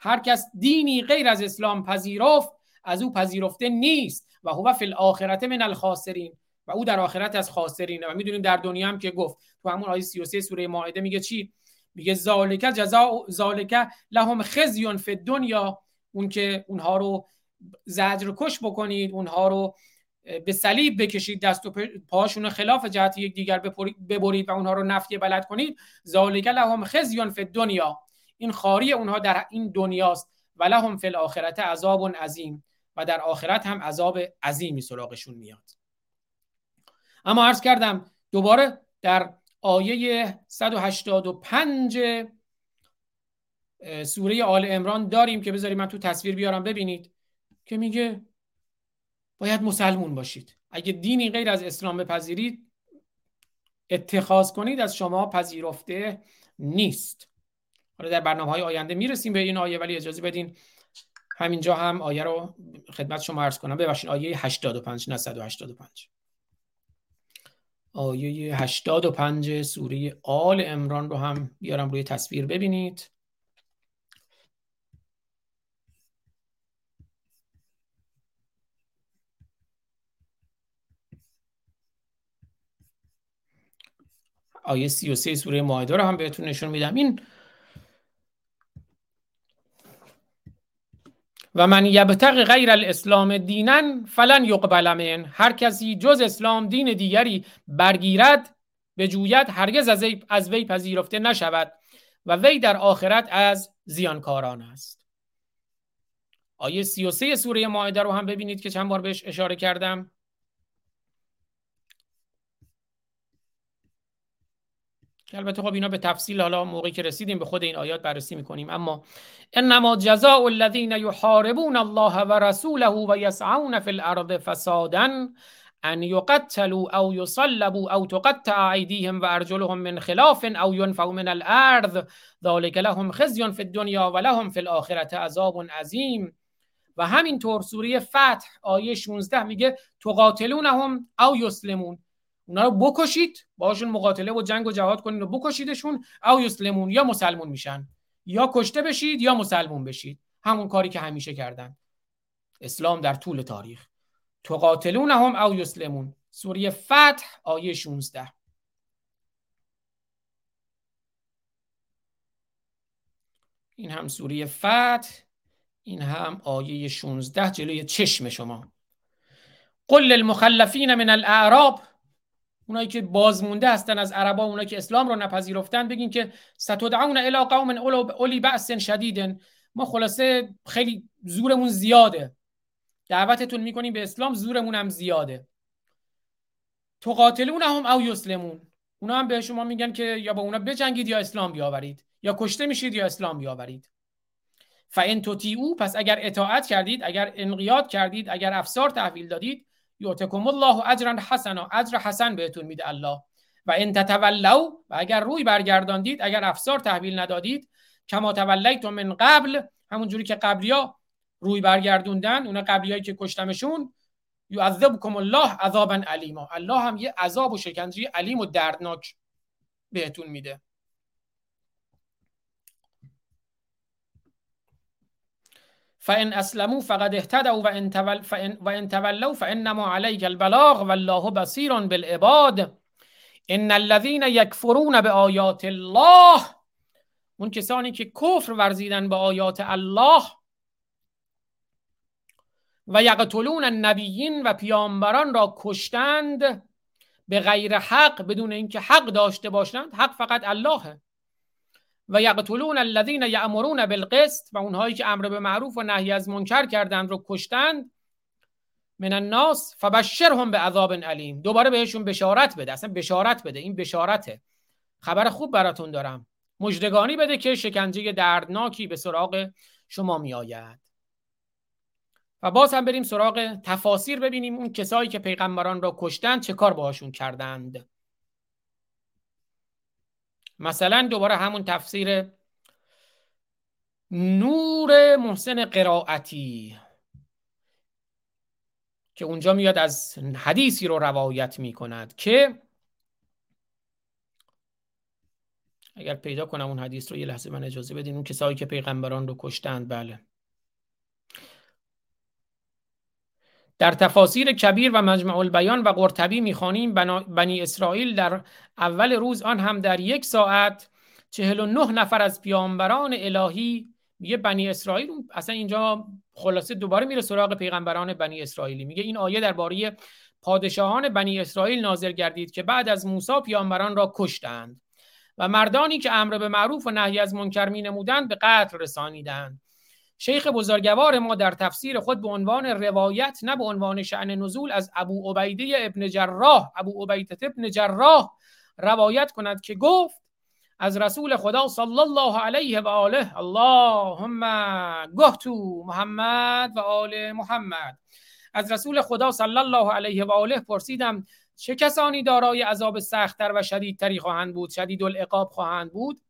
هر کس دینی غیر از اسلام پذیرفت از او پذیرفته نیست. و هو فی الاخرت من الخاسرین. و او در آخرت از خاسرینه. و می‌دونیم در دنیا هم که گفت تو همون آیه 33 سوره مائده میگه چی؟ میگه ذالک جزاء ذالک لهم خزی فی الدنیا. اون که اونها رو زجر کش بکنید اونها رو به صلیب بکشید دست و پاشون رو خلاف جهت یک دیگر ببرید و اونها رو نفی بلد کنید. ذالک لهم خزی فی الدنیا. این خاری اونها در این دنیاست. و لهم فی الاخرت عذاب عظیم. و در آخرت هم عذاب عظیمی سراغشون میاد. اما عرض کردم دوباره در آیه 185 سوره آل امران داریم که بذارید من تو تصویر بیارم ببینید که میگه باید مسلمون باشید. اگه دینی غیر از اسلام بپذیرید اتخاذ کنید از شما پذیرفته نیست. حالا در برنامه های آینده می‌رسیم به این آیه ولی اجازه بدین همینجا هم آیه رو خدمت شما عرض کنم. ببخشید آیه 85 نه 185 آیه 85 سوره آل امران رو هم بیارم روی تصویر ببینید. آیه 33 سوره مائده رو هم بهتون نشون میدم. این و من یبتغ غیر الاسلام دینن فلن یقبل من. هر کسی جز اسلام دین دیگری برگیرد به جویت هرگز از, از وی پذیرفته نشود و وی در آخرت از زیانکاران است. آیه 33 سوره مائده رو هم ببینید که چند بار بهش اشاره کردم. البته خب اینا به تفصیل حالا موقعی که رسیدیم به خود این آیات بررسی می‌کنیم. اما انما جزاء الذين يحاربون الله ورسوله ويسعون في الارض فسادا ان يقتلوا او يصلبوا او تقطع ايديهم وارجلهم من خلاف او ينفوا من الارض. ذلك لهم خزي في الدنيا ولهم في الاخره عذاب عظیم. و همینطور سوره فتح آیه 16 میگه تقاتلونهم او یسلمون. اونا رو بکشید باشون مقاتله و جنگ و جهاد کنید و بکشیدشون او یسلمون یا مسلمون میشن. یا کشته بشید یا مسلمون بشید. همون کاری که همیشه کردن. اسلام در طول تاریخ. تقاتلونهم او یسلمون سوره فتح آیه 16 این هم سوره فتح این هم آیه 16 جلوی چشم شما. قل للمخلفین من الاعراب اونایی که بازمونده هستن از عربا اونایی که اسلام رو نپذیرفتن بگین که ستدعون الى قوم اولی بأس شدیدن ما خلاصه خیلی زورمون زیاده. دعوتتون می‌کنیم به اسلام زورمون هم زیاده. تقاتلون هم او یسلمون. اونا هم به شما میگن که یا با اونا بجنگید یا اسلام بیاورید. یا کشته میشید یا اسلام بیاورید. فان او پس اگر اطاعت کردید اگر انقیاد کردید اگر افسار تحویل دادید یعتکم الله اجرا حسنا اجر حسن بهتون میده الله. و ان تتولوا و اگر روی برگرداندید اگر افسار تحویل ندادید کما تولیتم من قبل همون جوری که قبلیا روی برگردوندن اونا قبلیایی که کشتمشون یعذبکم الله عذابا علیما الله هم یه عذاب و شکنجه علیم و دردناک بهتون میده. فان اسلموا فقد اهتدوا وان تول فان وان تولوا فانما عليك البلاغ والله بصير بالعباد. ان الذين يكفرون بآیات الله اون کسانی که کفر ورزیدن به آیات الله و یقتلون النبیین و پیامبران را کشتند به غیر حق بدون اینکه حق داشته باشند حق فقط اللهه و یقتلون الذین یأمرون بالقسط و اونهایی که امر به معروف و نهی از منکر کردند رو کشتند من الناس فبشرهم به عذاب علیم دوباره بهشون بشارت بده. اصلا بشارت بده. این بشارته. خبر خوب براتون دارم. مجدگانی بده که شکنجه دردناکی به سراغ شما می آید و باز هم بریم سراغ تفاسیر ببینیم اون کسایی که پیغمبران را کشتند چه کار باهاشون کردند. مثلا دوباره همون تفسیر نور محسن قرائتی که اونجا میاد از حدیثی رو روایت می کند که اگر پیدا کنم اون حدیث رو یه لحظه من اجازه بدین اون کسایی که پیغمبران رو کشتند بله. در تفاسیر کبیر و مجمع البیان و قرطبی می‌خوانیم بنی اسرائیل در اول روز آن هم در یک ساعت چهل و نه نفر از پیامبران الهی میگه بنی اسرائیل اصلا اینجا خلاصه دوباره میره سراغ پیغمبران بنی اسرائیلی. میگه این آیه درباره پادشاهان بنی اسرائیل نازل گردید که بعد از موسی پیامبران را کشتند و مردانی که امر به معروف و نهی از منکر می نمودند به قتل رسانیدند. شیخ بزرگوار ما در تفسیر خود به عنوان روایت نه به عنوان شعن نزول از ابو عبیده ابن جراح ابو عبیده ابن جراح روایت کند که گفت از رسول خدا صلی الله علیه و آله اللهم گهتو محمد و آل محمد. از رسول خدا صلی الله علیه و آله پرسیدم چه کسانی دارای عذاب سختتر و شدیدتری خواهند بود شدید العقاب خواهند بود؟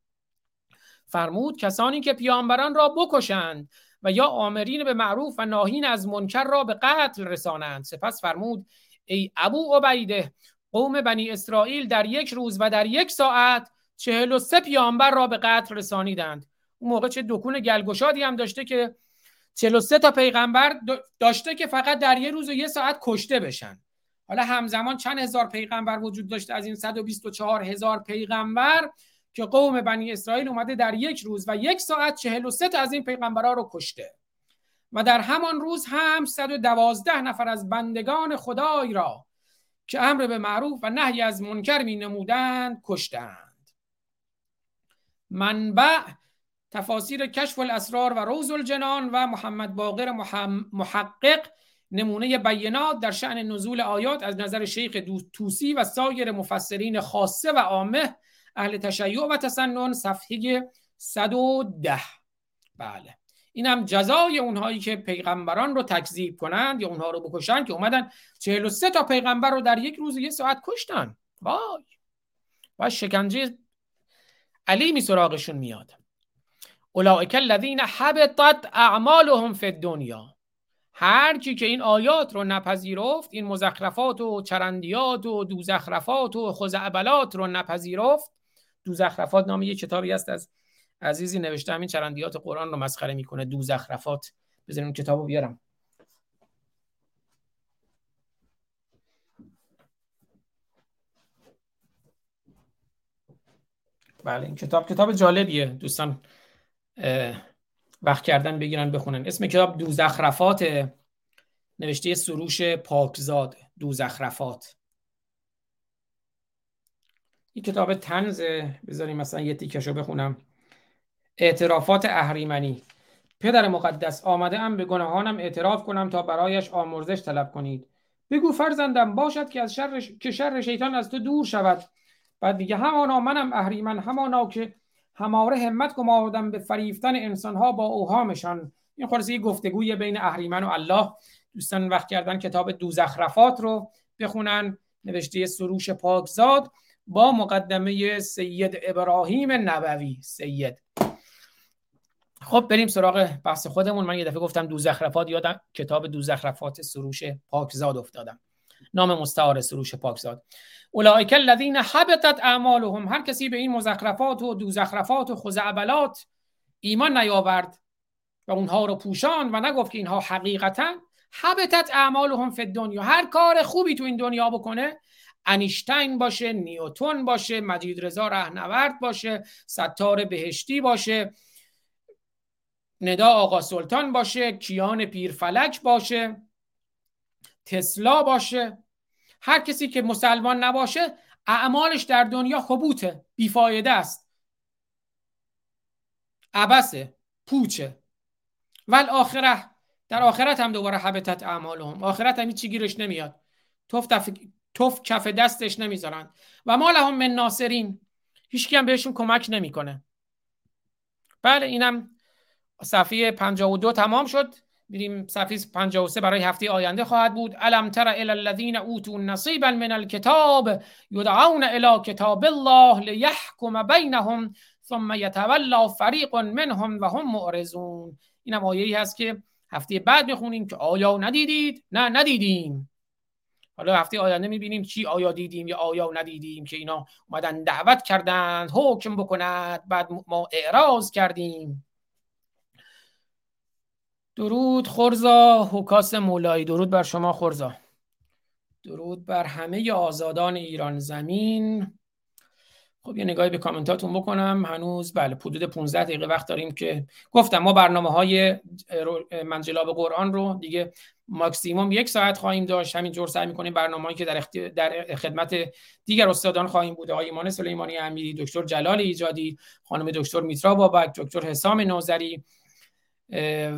فرمود کسانی که پیامبران را بکشند و یا آمرین به معروف و ناهین از منکر را به قتل رسانند. سپس فرمود ای ابو عبیده قوم بنی اسرائیل در یک روز و در یک ساعت چهل و سه پیامبر را به قتل رسانیدند. اون موقع چه دکون گلگشادی هم داشته که سه تا پیغمبر داشته که فقط در یه روز و یه ساعت کشته بشن. حالا همزمان چند هزار پیغمبر وجود داشته از این 124 هزار پیغمبر که قوم بنی اسرائیل اومده در یک روز و یک ساعت 43 تا از این پیغمبرها رو کشته. و در همان روز هم 112 نفر از بندگان خدای را که امر به معروف و نهی از منکر می نمودند کشتند. منبع تفاسیر کشف الاسرار و روز الجنان و محمد باقر محقق نمونه بینات در شعن نزول آیات از نظر شیخ توسی و سایر مفسرین خاصه و عامه اهل تشیع و تسنن صفحه 110 بله. این هم جزای اونهایی که پیغمبران رو تکذیب کنند یا اونها رو بکشن که اومدن 43 تا پیغمبر رو در یک روز یه ساعت کشتن. وای. و شکنجه علیمی سراغشون میاد. اولئک الذین حبطت اعمالهم فی الدنیا. هر کی که این آیات رو نپذیرفت این مزخرفات و چرندیات و دوزخرفات و خزعبلات رو نپذیرفت دوزخرفات نام یه کتابی است از عزیزی نوشته همین چرندیات قرآن رو مسخره می‌کنه. دوزخرفات بذاریم کتابو بیارم. بله این کتاب کتاب جالبیه. دوستان وقت کردن بگیرن بخونن. اسم کتاب دوزخرفات نوشته سروش پاکزاد دوزخرفات این کتاب تنزه بذاریم مثلا یه تیکشو بخونم. اعترافات اهریمنی. پدر مقدس آمده ام به گناهانم اعتراف کنم تا برایش آمرزش طلب کنید. بگو فرزندم باشد که از شر که شر شیطان از تو دور شود. بعد میگه همانا منم اهریمن همانا که هماره همت گماردم به فریفتن انسانها با اوهامشان. این خلاصه گفتگوی بین اهریمن و الله. دوستان وقت کردن کتاب دوزخرفات رو بخونن. نوشته سروش پاکزاد. با مقدمه سید ابراهیم نبوی. سید. خب بریم سراغ بحث خودمون. من یه دفعه گفتم دوزخرفات یادم کتاب دوزخرفات سروش پاکزاد افتادم. نام مستعار سروش پاکزاد. اولئک الذین حبطت اعمالهم. هر کسی به این مزخرفات و دوزخرفات و خزعبلات ایمان نیاورد و اونها رو پوشان و نگفت که اینها حقیقتا حبطت اعمالهم فی دنیا هر کار خوبی تو این دنیا بکنه انیشتین باشه نیوتون باشه مجید رضا رهنورد باشه ستار بهشتی باشه ندا آقا سلطان باشه کیان پیرفلک باشه تسلا باشه. هر کسی که مسلمان نباشه اعمالش در دنیا خبوته بیفایده است. عبسه پوچه. ول آخره در آخرت هم دوباره حبتت اعمالهم. آخرت هم چی گیرش نمیاد. توف, تف... توف کف دستش نمی‌ذارن. و ما لهم من ناصرین. هیچکی هم بهشون کمک نمی‌کنه. بله اینم صفحه 52 تمام شد. میریم صفحه 53 برای هفته آینده خواهد بود. الم تر الی الذین اوتوا نصیبا من الكتاب یدعون الی کتاب الله لیحکم بینهم ثم یتولا فریق منهم و هم معرضون. اینم آیه‌ای هست که هفته بعد می‌خونیم که آیا ندیدید؟ نه ندیدیم. حالا هفته آینده می‌بینیم چی آیا دیدیم یا آیا ندیدیم که اینا اومدن دعوت کردند حکم بکند بعد ما اعراض کردیم. درود خورزا حکاس مولایی. درود بر شما خورزا. درود بر همه آزادان ایران زمین. خب یه نگاهی به کامنتاتون بکنم. هنوز بله حدود 15 دقیقه وقت داریم که گفتم ما برنامه های منجلاب قرآن رو دیگه ماکسیموم یک ساعت خواهیم داشت. همینجور سعی می‌کنیم برنامه‌ای که در, در خدمت دیگر استادان خواهیم بود. آقای ایمان سلیمانی امیری دکتر جلال ایجادی خانم دکتر میترا بابک دکتر حسام نوزری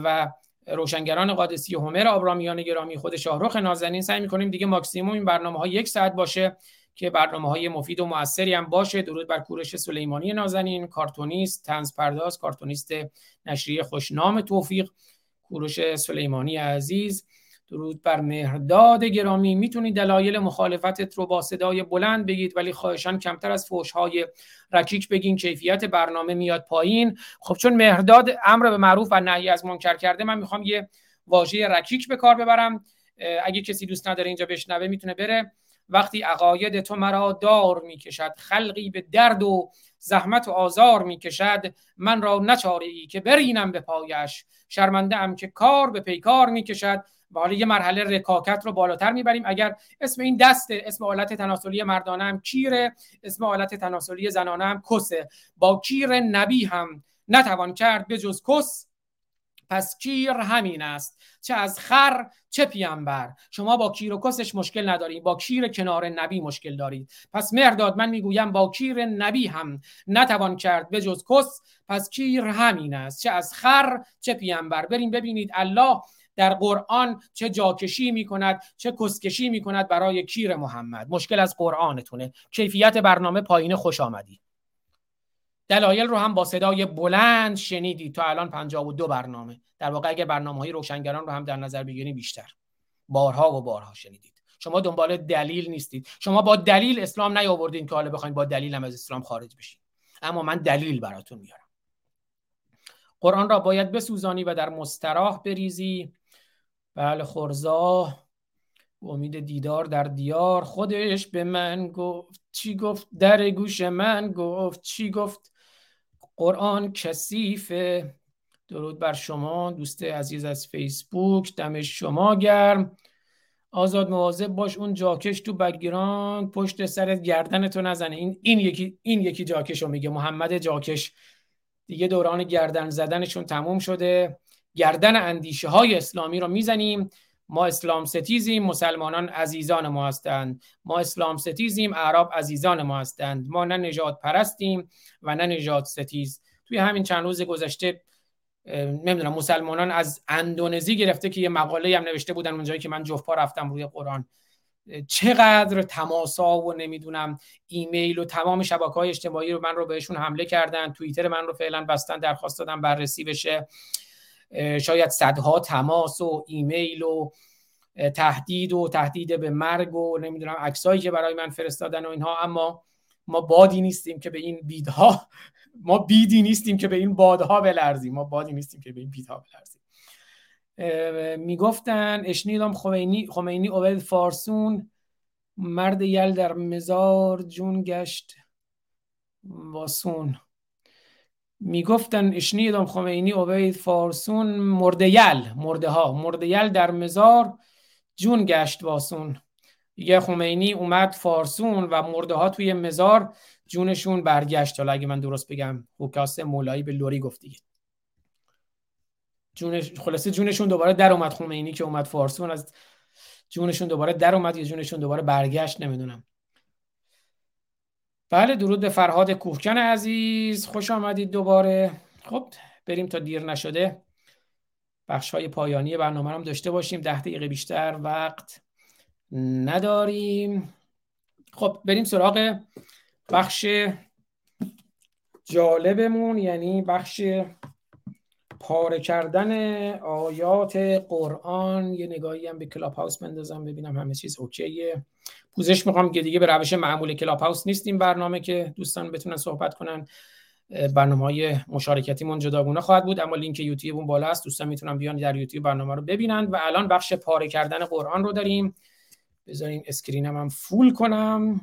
و روشنگران قادسی همر آبرامیان گرامی خود شاهرخ نازنین. سعی می‌کنیم دیگه ماکسیموم این برنامه ها یک ساعت باشه. که برنامه های مفید و موثری هم باشه. درود بر کورش سلیمانی نازنین کارتونیست تنز پرداز کارتونیست نشریه خوشنام توفیق کوروش سلیمانی عزیز. درود بر مهرداد گرامی. می‌تونید دلایل مخالفتت رو با صدای بلند بگید ولی خواهشان کمتر از فوشهای رکیک بگین. کیفیت برنامه میاد پایین. خب چون مهرداد امر به معروف و نهی از منکر کرده من می‌خوام یه واژه رکیک به کار ببرم. اگه کسی دوست نداره اینجا بشنوه می‌تونه بره. وقتی عقاید تو مرا دار می‌کشد خلقی به درد و زحمت و آزار می‌کشد من را نچاره ای که برینم به پایش. شرمنده ام که کار به پیکار می‌کشد. و حالا یه مرحله رکاکت رو بالاتر می‌بریم. اگر اسم این دسته اسم آلت تناسلی مردانه هم کیره اسم آلت تناسلی زنانه هم کسه. با کیر نبی هم نتوان کرد به جز کس. پس کیر همین است. چه از خر چه پیامبر شما با کیر و کسش مشکل ندارید. با کیر کنار نبی مشکل دارید. پس مرداد من می‌گویم با کیر نبی هم نتوان کرد به جز کس. پس کیر همین است. چه از خر چه پیامبر بریم ببینید الله در قرآن چه جاکشی می کند چه کسکشی می کند برای کیر محمد. مشکل از قرآنتونه. کیفیت برنامه پایین خوش آمدی. دلایل رو هم با صدای بلند شنیدید. تا الان 52 برنامه. در واقع اگر برنامه های روشنگران رو هم در نظر بگیریم بیشتر. بارها و بارها شنیدید. شما دنبال دلیل نیستید. شما با دلیل اسلام نیاوردین که حالا بخواید با دلیل هم از اسلام خارج بشید اما من دلیل براتون میارم. قرآن را باید بسوزانی و در مستراح بریزی. بله خورزا. امید دیدار در دیار. خودش به من گفت. چی گفت؟ در گوش من گفت. چی گفت؟ قرآن کثیفه درود بر شما دوست عزیز از فیسبوک. دم شما گرم. آزاد مواظب باش اون جاکش تو بگیران. پشت سرت گردنتو نزنه. این این یکی این یکی جاکش رو میگه. محمد جاکش. دیگه دوران گردن زدنشون تموم شده. گردن اندیشه های اسلامی رو می‌زنیم. ما اسلام ستیزیم مسلمانان عزیزان ما هستند. ما اسلام ستیزیم اعراب عزیزان ما هستند. ما نه نجات پرستیم و نه نجات ستیز. توی همین چند روز گذشته نمی‌دونم مسلمانان از اندونزی گرفته که یه مقاله هم نوشته بودن اونجایی که من جفپا رفتم روی قرآن. چقدر تماسا و نمی‌دونم ایمیل و تمام شبکه های اجتماعی رو من رو بهشون حمله کردن توییتر من رو فعلا بستن درخواست دادم بررسی بشه. شاید صدها تماس و ایمیل و تهدید و تهدید به مرگ و نمی‌دونم عکسایی که برای من فرستادن و اینها. اما ما بادی نیستیم که به این بیدها ما بیدی نیستیم که به این بادها بلرزیم. ما بادی نیستیم که به این بیدها بلرزیم. می‌گفتن اشنیدم خمینی خمینی اول فارسون مرد یل در مزار جون گشت واسون. می‌گفتن اشنیدم خمینی اوید فارسون مردیل مرده ها. مردیل در مزار جون گشت واسون یه خمینی اومد فارسون و مرده ها توی مزار جونشون برگشت. حالا اگه من درست بگم حکاس مولایی به لوری گفت دیگه. جونش خلاصه جونشون دوباره در اومد. خمینی که اومد فارسون از جونشون دوباره در اومد یا جونشون دوباره برگشت نمی‌دونم. بله درود به فرهاد کوهکن عزیز. خوش آمدید دوباره. خب بریم تا دیر نشده. بخش های پایانی برنامه هم داشته باشیم. ده دقیقه بیشتر وقت نداریم. خب بریم سراغ بخش جالبمون یعنی بخش پاره کردن آیات قرآن یه نگاهی هم به کلاب هاوس بندازم ببینم همه چیز اوکیه. پوزش می‌خوام که دیگه به روش معمول کلاب هاوس نیستیم برنامه که دوستان بتونن صحبت کنن. برنامه های مشارکتیمون جداگونه خواهد بود اما لینک یوتیوب اون بالا است. دوستان می‌تونن بیان در یوتیوب برنامه رو ببینند و الان بخش پاره کردن قرآن رو داریم. بذارین screen م هم full کنم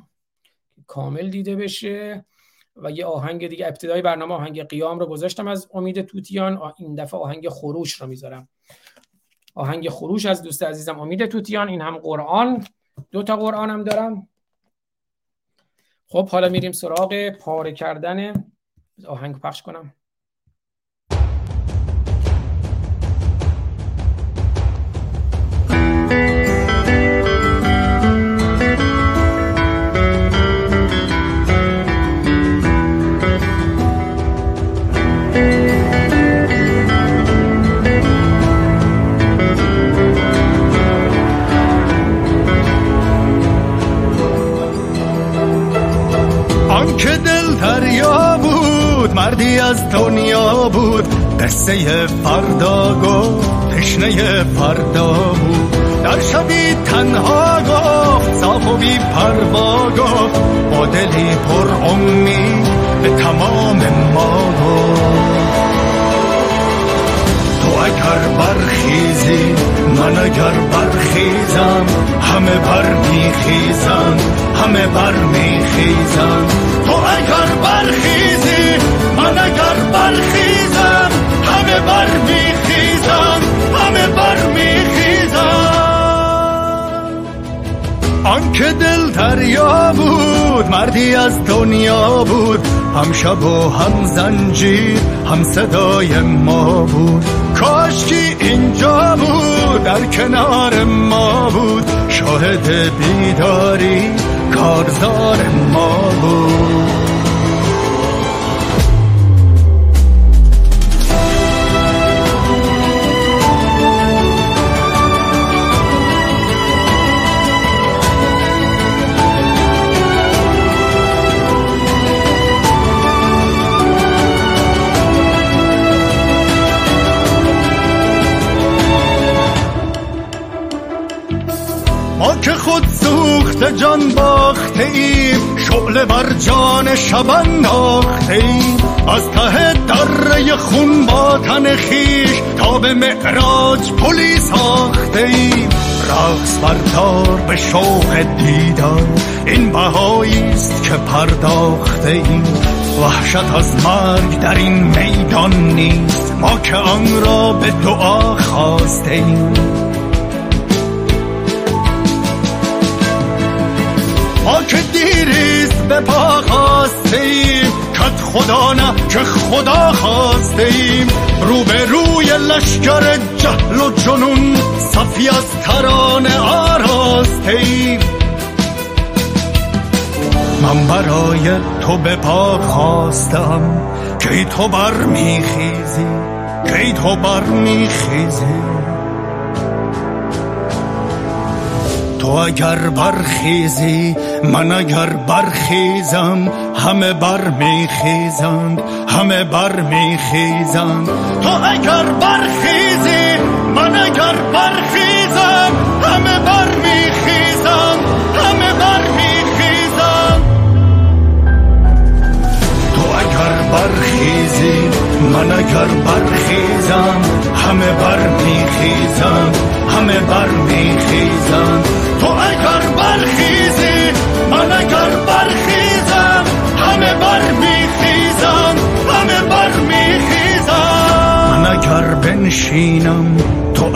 کامل دیده بشه. و یه آهنگ دیگه ابتدای برنامه آهنگ قیام رو گذاشتم از امید توتیان. این دفعه آهنگ خروش رو می‌ذارم. آهنگ خروش از دوست عزیزم امید توتیان. این هم قرآن. دو تا قرآن هم دارم. خب حالا میریم سراغ پاره کردن. آهنگ پخش کنم. مردی از دنیا بود. قصه فردا گفت تشنه فردا بود. در شبی تنها گفت صاف و بی پروا گفت با دلی پر امید به تمام ما تو اگر برخیزی من اگر برخیزم همه بر میخیزم همه بر میخیزم تو اگر برخیزی اگر برخیزم همه بر میخیزم همه بر آنکه دل دریا بود مردی از دنیا بود هم شب و هم زنجیر هم صدای ما بود. کاشکی اینجا بود در کنار ما بود. شاهد بیداری کارزار ما بود. جان باخته ایم شعله بر جان شب انداخته ایم از ته دره خون با تن خویش تا به معراج پلی ساخته ایم رقص بردار به شوق دیدار این بهایی است که پرداخته ایم وحشت از مرگ در این میدان نیست ما که آن را به دعا خواسته ایم. ما که دیریست به پا خواسته ایم کت خدا نه که خدا خواسته ایم رو به روی لشکر جهل و جنون صفی از ترانه آراسته ایم من برای تو به پا خواستم کی تو بر میخیزی کی تو بر تو اگر برخیزی من اگر برخیزم همه بر میخیزند همه بر میخیزند تو اگر برخیزی من اگر برخیزم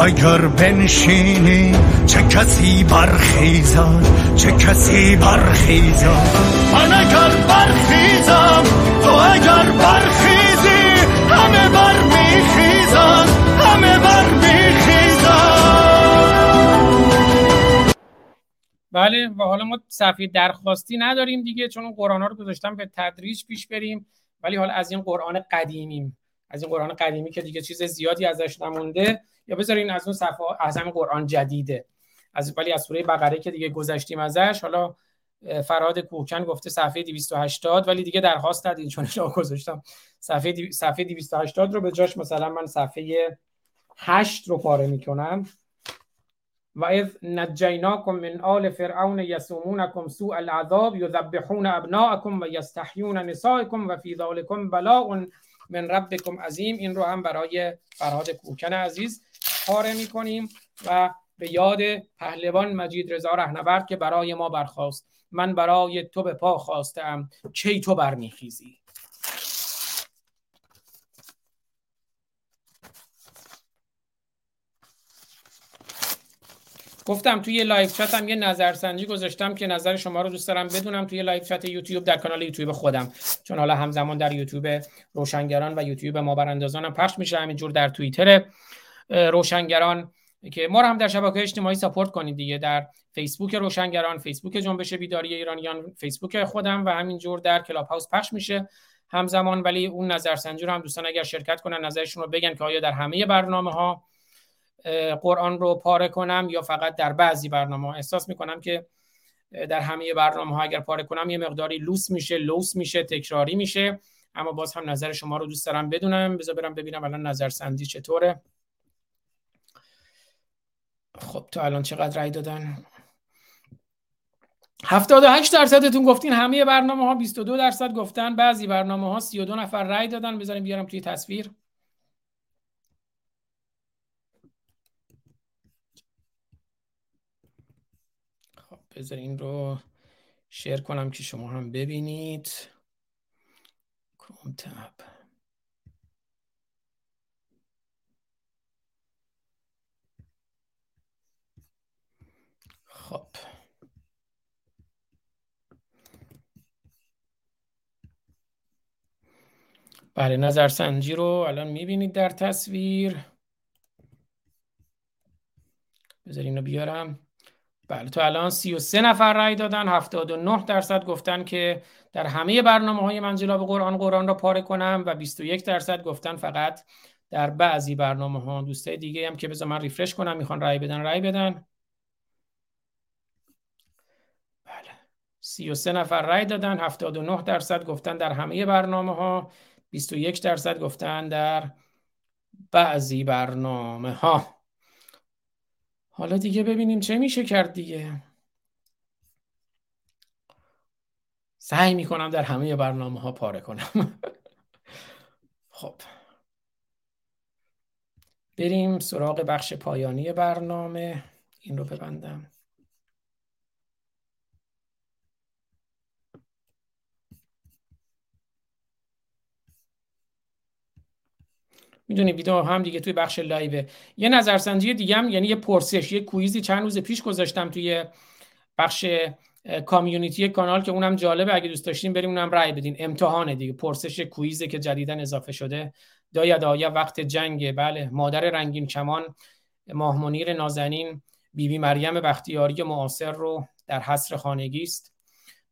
اگر بنشینی چه کسی برخیزد؟ چه کسی برخیزد؟ من اگر برخیزم تو اگر برخیزی همه بر میخیزم همه بر میخیزم بله و حالا ما صفحه درخواستی نداریم دیگه چون قرآن ها رو گذاشتم به تدریج پیش بریم. ولی حالا از این قرآن قدیمیم. از این قرآن قدیمی که دیگه چیز زیادی ازش نمونده. یا بذارین از اون صفحه همین قرآن جدیده. از ولی از سوره بقره که دیگه گذشتیم ازش حالا فراد کوکن گفته صفحه 280 ولی دیگه درخواست ندید چون جا گذاشتم. صفحه دی... صفحه 280 رو به جاش مثلا من صفحه 8 رو پاره می‌کنم. و اذ نجیناکم من آل فرعون یسومونکم سوء العذاب یذبحون ابناءکم و یستحیون نسائکم و فی ذلکم بلاء من ربکم عظیم. این رو هم برای فرهاد کوهکن عزیز. پاره می‌کنیم و به یاد پهلوان مجید رضا رهنورد که برای ما برخواست من برای تو به پا خواستم کی تو برمیخیزی؟ گفتم توی live chat هم یه نظرسنجی گذاشتم که نظر شما رو دوست دارم بدونم توی live chat یوتیوب در کانال یوتیوب خودم. چون حالا همزمان در یوتیوب روشنگران و یوتیوب ما براندازان هم پخش میشه. همینجور در توییتر روشنگران که ما رو هم در شبکه اجتماعی ساپورت کنید دیگه. در فیسبوک روشنگران فیسبوک جنبش بیداری ایرانیان فیسبوک خودم و همینجور در کلاب هاوس پخش میشه همزمان. ولی اون نظرسنجی رو هم دوستان اگر شرکت کنن نظرشون رو بگن که آیا در همه برنامه ها قرآن رو پاره کنم یا فقط در بعضی برنامه ها احساس می‌کنم که در همه برنامه ها اگر پاره کنم یه مقداری لوس میشه لوس میشه تکراری میشه. اما باز هم نظر شما رو دوست دارم بدونم. بذار برم ببینم الان نظرسنجی چطوره. خب تا الان چقدر رای دادن؟ 78 درصدتون گفتین همه برنامه ها 22 درصد گفتن بعضی برنامه ها 32 نفر رای دادن. بذاریم بیارم توی تصویر. خب بذار این رو شیر کنم که شما هم ببینید. تب خب. بله نظرسنجی رو الان می‌بینید در تصویر. بذار اینو بیارم. بله تو الان 33 نفر رای دادن 79 درصد گفتن که در همه برنامه های منجلاب قرآن قرآن را پاره کنم و 21 درصد گفتن فقط در بعضی برنامه ها دوستای دیگه هم که بذار من ریفرش کنم می‌خوان رای بدن رای بدن. 33 نفر رای دادن 79 درصد گفتن در همه برنامه ها 21 درصد گفتن در بعضی برنامه ها حالا دیگه ببینیم چه میشه کرد دیگه. سعی می‌کنم در همه برنامه ها پاره کنم. خب. بریم سراغ بخش پایانی برنامه. این رو ببندم. می‌دونی ویدیو هم دیگه توی بخش live ه. یه نظرسنجی دیگه هم یعنی یه پرسش یه quiz ی چند روز پیش گذاشتم توی بخش community کانال که اونم جالبه. اگه دوست داشتین بریم اونم رای بدین. امتحانه دیگه. پرسش quiz ه که جدیداً اضافه شده. دایا دایا وقت جنگه بله. مادر رنگین کمان ماه منیر نازنین بی بی مریم بختیاری معاصر رو در حصر خانگی است.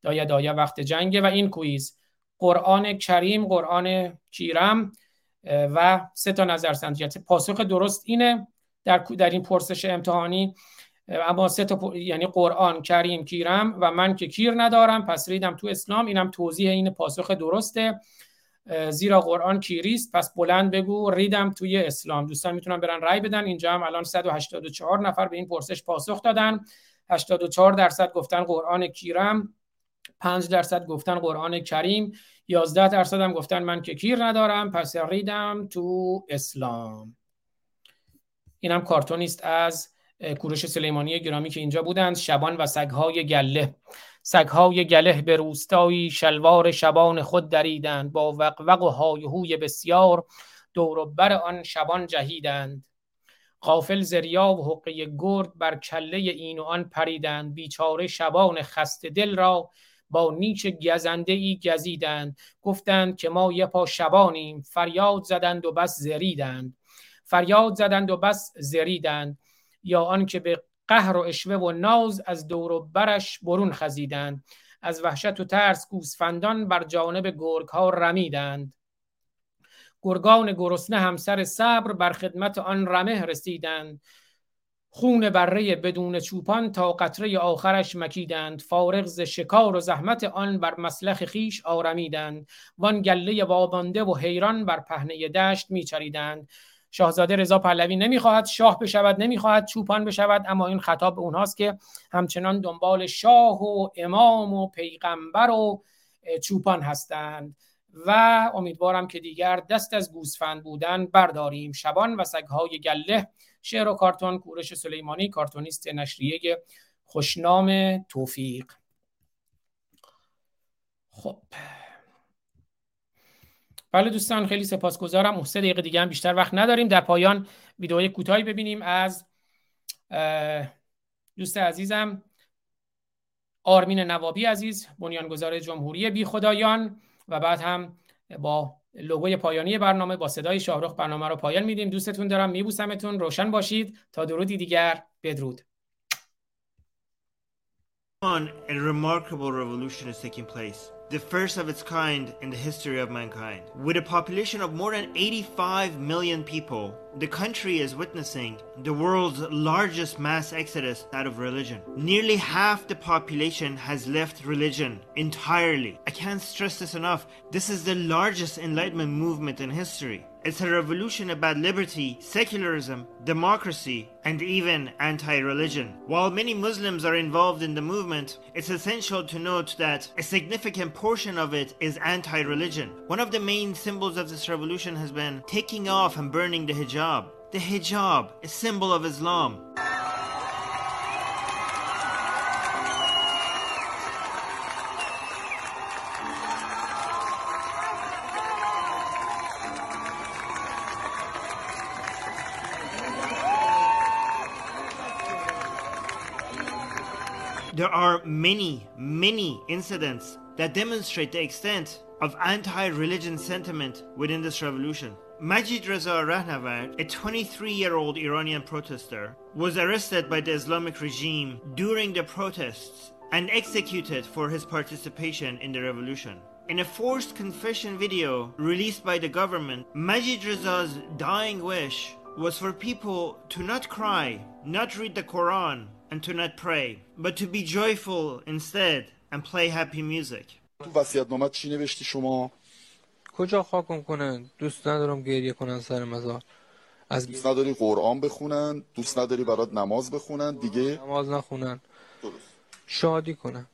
دایا دایا وقت جنگه و این quiz. قرآن کریم قرآن کیرم. و سه تا نظرسنجی پاسخ درست اینه. در در این پرسش امتحانی اما سه تا یعنی قرآن کریم کیرم و من که کیر ندارم پس ریدم تو اسلام. اینم توضیح این پاسخ درسته. زیرا قرآن کیریست پس بلند بگو ریدم توی اسلام. دوستان می‌تونن برن رای بدن. اینجا هم الان 184 نفر به این پرسش پاسخ دادن. 84 درصد گفتن قرآن کیرم. 5 درصد گفتن قرآن کریم. 11 درصد هم گفتن من که کیر ندارم پس ریدم تو اسلام. اینم کارتونیست از کوروش سلیمانی گرامی که اینجا بودند شبان و سگهای گله. سگهای گله به روستایی شلوار شبان خود دریدند. با وقوق و هایهوی بسیار دور بر آن شبان جهیدند. غافل زریا و حقه گرد بر کله این و آن پریدند. بیچاره شبان خسته دل را با نیچ گزنده ای گزیدند. گفتند که ما یه پا شبانیم. فریاد زدند و بس زریدند. فریاد زدند و بس زریدند. یا آنکه به قهر و اشوه و ناز از دور و برش برون خزیدند. از وحشت و ترس گوسفندان بر جانب گرگ ها رمیدند. گرگان گرسنه همسر صبر بر خدمت آن رمه رسیدند. خون بره بدون چوپان تا قطره آخرش مکیدند. فارغ ز شکار و زحمت آن بر مسلخ خیش آرمیدند وان گله وابانده و حیران بر پهنه دشت میچریدند. شاهزاده رضا پهلوی نمی‌خواهد شاه بشود نمی‌خواهد چوپان بشود اما این خطاب به اونهاست که همچنان دنبال شاه و امام و پیغمبر و چوپان هستند. و امیدوارم که دیگر دست از گوسفند بودن برداریم. شبان و سگهای گله شعر و کارتون کورش سلیمانی کارتونیست نشریه خوشنام توفیق. خب. بله دوستان خیلی سپاسگزارم. سه دقیقه دیگه هم بیشتر وقت نداریم. در پایان ویدئوی کوتاهی ببینیم از دوست عزیزم آرمین نوابی عزیز بنیانگذار جمهوری بی خدایان و بعد هم با لوگوی پایانی برنامه با صدای شاهرخ برنامه رو پایان میدیم دوستتون دارم میبوسمتون روشن باشید تا درودی دیگر بدرود A remarkable revolution is taking place. the first of its kind in the history of mankind. With a population of more than 85 million people, the country is witnessing the world's largest mass exodus out of religion. Nearly half the population has left religion entirely. I can't stress this enough. This is the largest enlightenment movement in history. It's a revolution about liberty, secularism, democracy, and even anti religion. While many Muslims are involved in the movement, it's essential to note that a significant portion of it is anti religion. One of the main symbols of this revolution has been taking off and burning the hijab. The hijab, a symbol of Islam. There are many, many incidents that demonstrate the extent of anti-religion sentiment within this revolution. Majid Reza Rahnavard, a 23-year-old Iranian protester, was arrested by the Islamic regime during the protests and executed for his participation in the revolution. In a forced confession video released by the government, Majid Reza's dying wish was for people to not cry, not read the Quran, and to not pray, but to be joyful instead and play happy music. تو چی نوشتی شما؟ کجا خاکم کنن؟ دوست ندارم گریه کنن سر مزار از دوست نداری قرآن بخونن دوست نداری برات نماز بخونن دیگه نماز نخونن درست. شادی کنن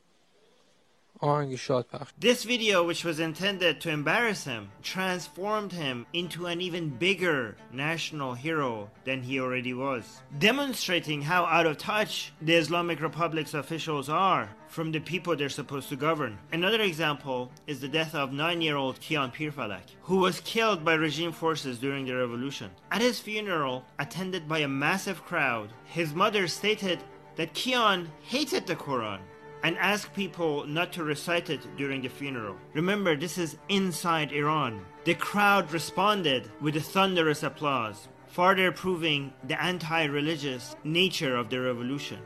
This video, which was intended to embarrass him, transformed him into an even bigger national hero than he already was, demonstrating how out of touch the Islamic Republic's officials are from the people they're supposed to govern. Another example is the death of nine year old Kian Pirfalak, who was killed by regime forces during the revolution. At his funeral, attended by a massive crowd, his mother stated that Kian hated the Quran and ask people not to recite it during the funeral. Remember, this is inside Iran. The crowd responded with a thunderous applause, further proving the anti religious nature of the revolution.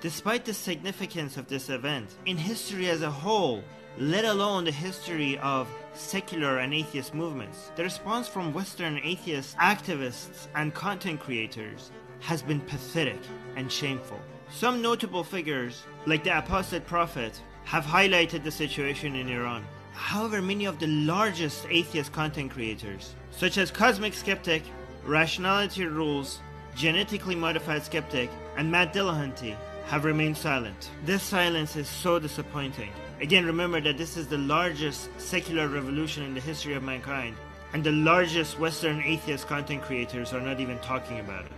Despite the significance of this event, in history as a whole, let alone the history of secular and atheist movements, the response from Western atheist activists and content creators has been pathetic and shameful. Some notable figures, like the apostate prophet, have highlighted the situation in Iran. However, many of the largest atheist content creators, such as Cosmic Skeptic, Rationality Rules, Genetically Modified Skeptic, and Matt Dillahunty, have remained silent. This silence is so disappointing. Again, remember that this is the largest secular revolution in the history of mankind, and the largest Western atheist content creators are not even talking about it.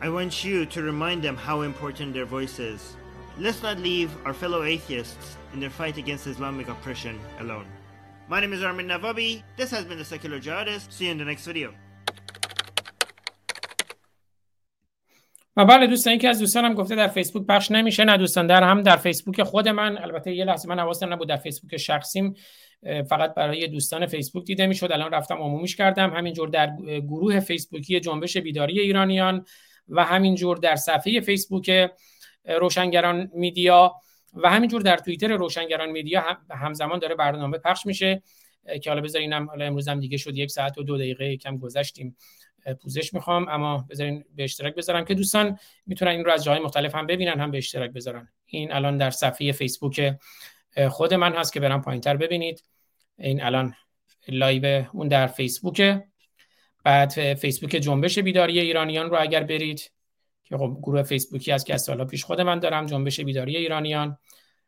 I want you to remind them how important their voice is. Let's not leave our fellow atheists in their fight against Islamic oppression alone. My name is Armin Navabi. This has been the Secular Jihadist. See you in the next video. و بله دوستان یکی از دوستانم گفته در فیسبوک پخش نمیشه. نه دوستان در هم در فیسبوک خود من. البته یه لحظه من حواسم نبود در فیسبوک شخصیم. فقط برای دوستان فیسبوک دیده می‌شد. الان رفتم عمومیش کردم. همینجور در گروه فیسبوکی جنبش بیداری ایرانیان و همینجور در صفحه فیسبوک روشنگران میدیا و همینجور در توییتر روشنگران میدیا همزمان داره برنامه پخش میشه. که حالا بذارینم حالا امروز هم دیگه شد یک ساعت و دو دقیقه کم گذشتیم. پوزش می‌خوام اما بذارین به اشتراک بذارم که دوستان می‌تونن این رو از جاهای مختلف هم ببینن هم به اشتراک بذارن. این الان در صفحه فیسبوک خود من هست که برم پایینتر ببینید. این الان live اون در فیسبوک. بعد فیسبوک جنبش بیداری ایرانیان رو اگر برید که خب گروه فیسبوکی از که از سالا پیش خود من دارم جنبش بیداری ایرانیان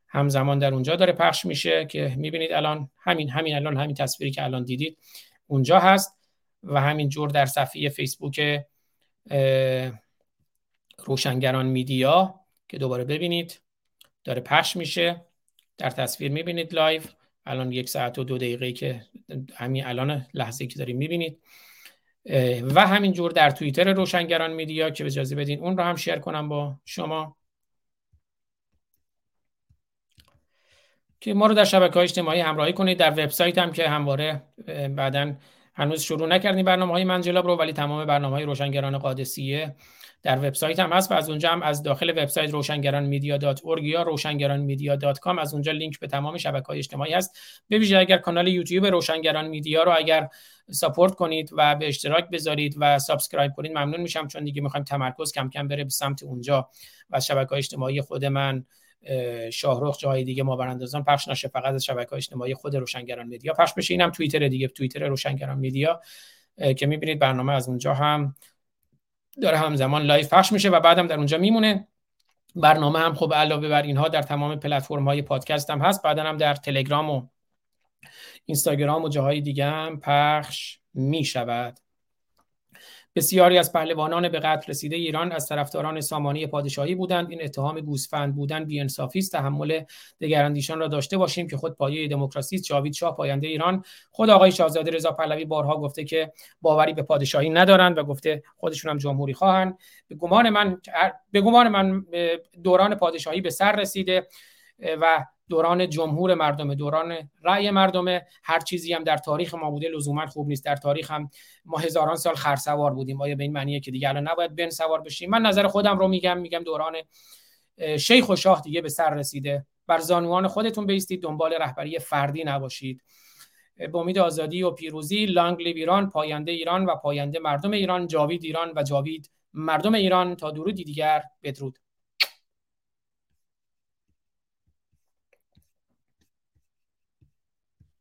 همزمان در اونجا داره پخش میشه که می‌بینید الان همین همین الان همین تصویری که الان دیدید اونجا هست. و همین جور در صفحه فیسبوک روشنگران media که دوباره ببینید. داره پخش میشه. در تصویر می‌بینید live. الان یک ساعت و دو دقیقه که همین الان لحظه که داریم می‌بینید. و همین جور در توییتر روشنگران media که اجازه بدین اون رو هم share کنم با شما. که ما رو در شبکه های اجتماعی همراهی کنید. در وبسایت هم که همواره بعدا هنوز شروع نکردیم برنامه های منجلاب رو ولی تمام برنامه های روشنگران قادسیه در وبسایت هم هست و از اونجا هم از داخل وبسایت روشنگران Media dot یا روشنگران Media dot com از اونجا لینک به تمام شبکه های اجتماعی هست. ویژه اگر کانال یوتیوب روشنگران Media رو اگر support کنید و به اشتراک بذارید و subscribe کنید ممنون میشم چون دیگه می‌خوایم تمرکز کم کم بره به سمت اونجا و شبکه های اجتماعی خود من شاهرخ جای دیگه ما براندازان پخش نشه فقط از شبکه اجتماعی خود روشنگران Media پخش بشه. اینم توییتر دیگه توییتر روشنگران Media. که می‌بینید برنامه از اونجا هم داره همزمان live پخش میشه و بعدم در اونجا میمونه. برنامه هم خب علاوه بر اینها در تمام پلتفرم های پادکست هم هست. بعدا هم در تلگرام و اینستاگرام و جاهای دیگه هم پخش می شود بسیاری از پهلوانان به قتل رسیده ایران از طرفداران سامانی پادشاهی بودند. این اتهام گوسفند بودن بی‌انصافی است. تحمل دگراندیشان را داشته باشیم که خود پایه دموکراسی است. جاوید شاه پاینده ایران. خود آقای شاهزاده رضا پهلوی بارها گفته که باوری به پادشاهی ندارند و گفته خودشون هم جمهوری خواهند. به گمان من به گمان من دوران پادشاهی به سر رسیده و دوران جمهور مردم دوران رأی مردم هر چیزی هم در تاریخ ما بوده لزوما خوب نیست. در تاریخ هم ما هزاران سال خرسوار بودیم. آیا به این معنیه که دیگه الان نباید بن سوار بشیم؟ من نظر خودم رو میگم میگم دوران شیخ و شاه دیگه به سر رسیده. بر زانوان خودتون بیستید دنبال رهبری فردی نباشید. به امید آزادی و پیروزی لانگ لیو ایران پاینده ایران و پاینده مردم ایران جاوید ایران و جاوید مردم ایران. تا درودی دیگر بدرود.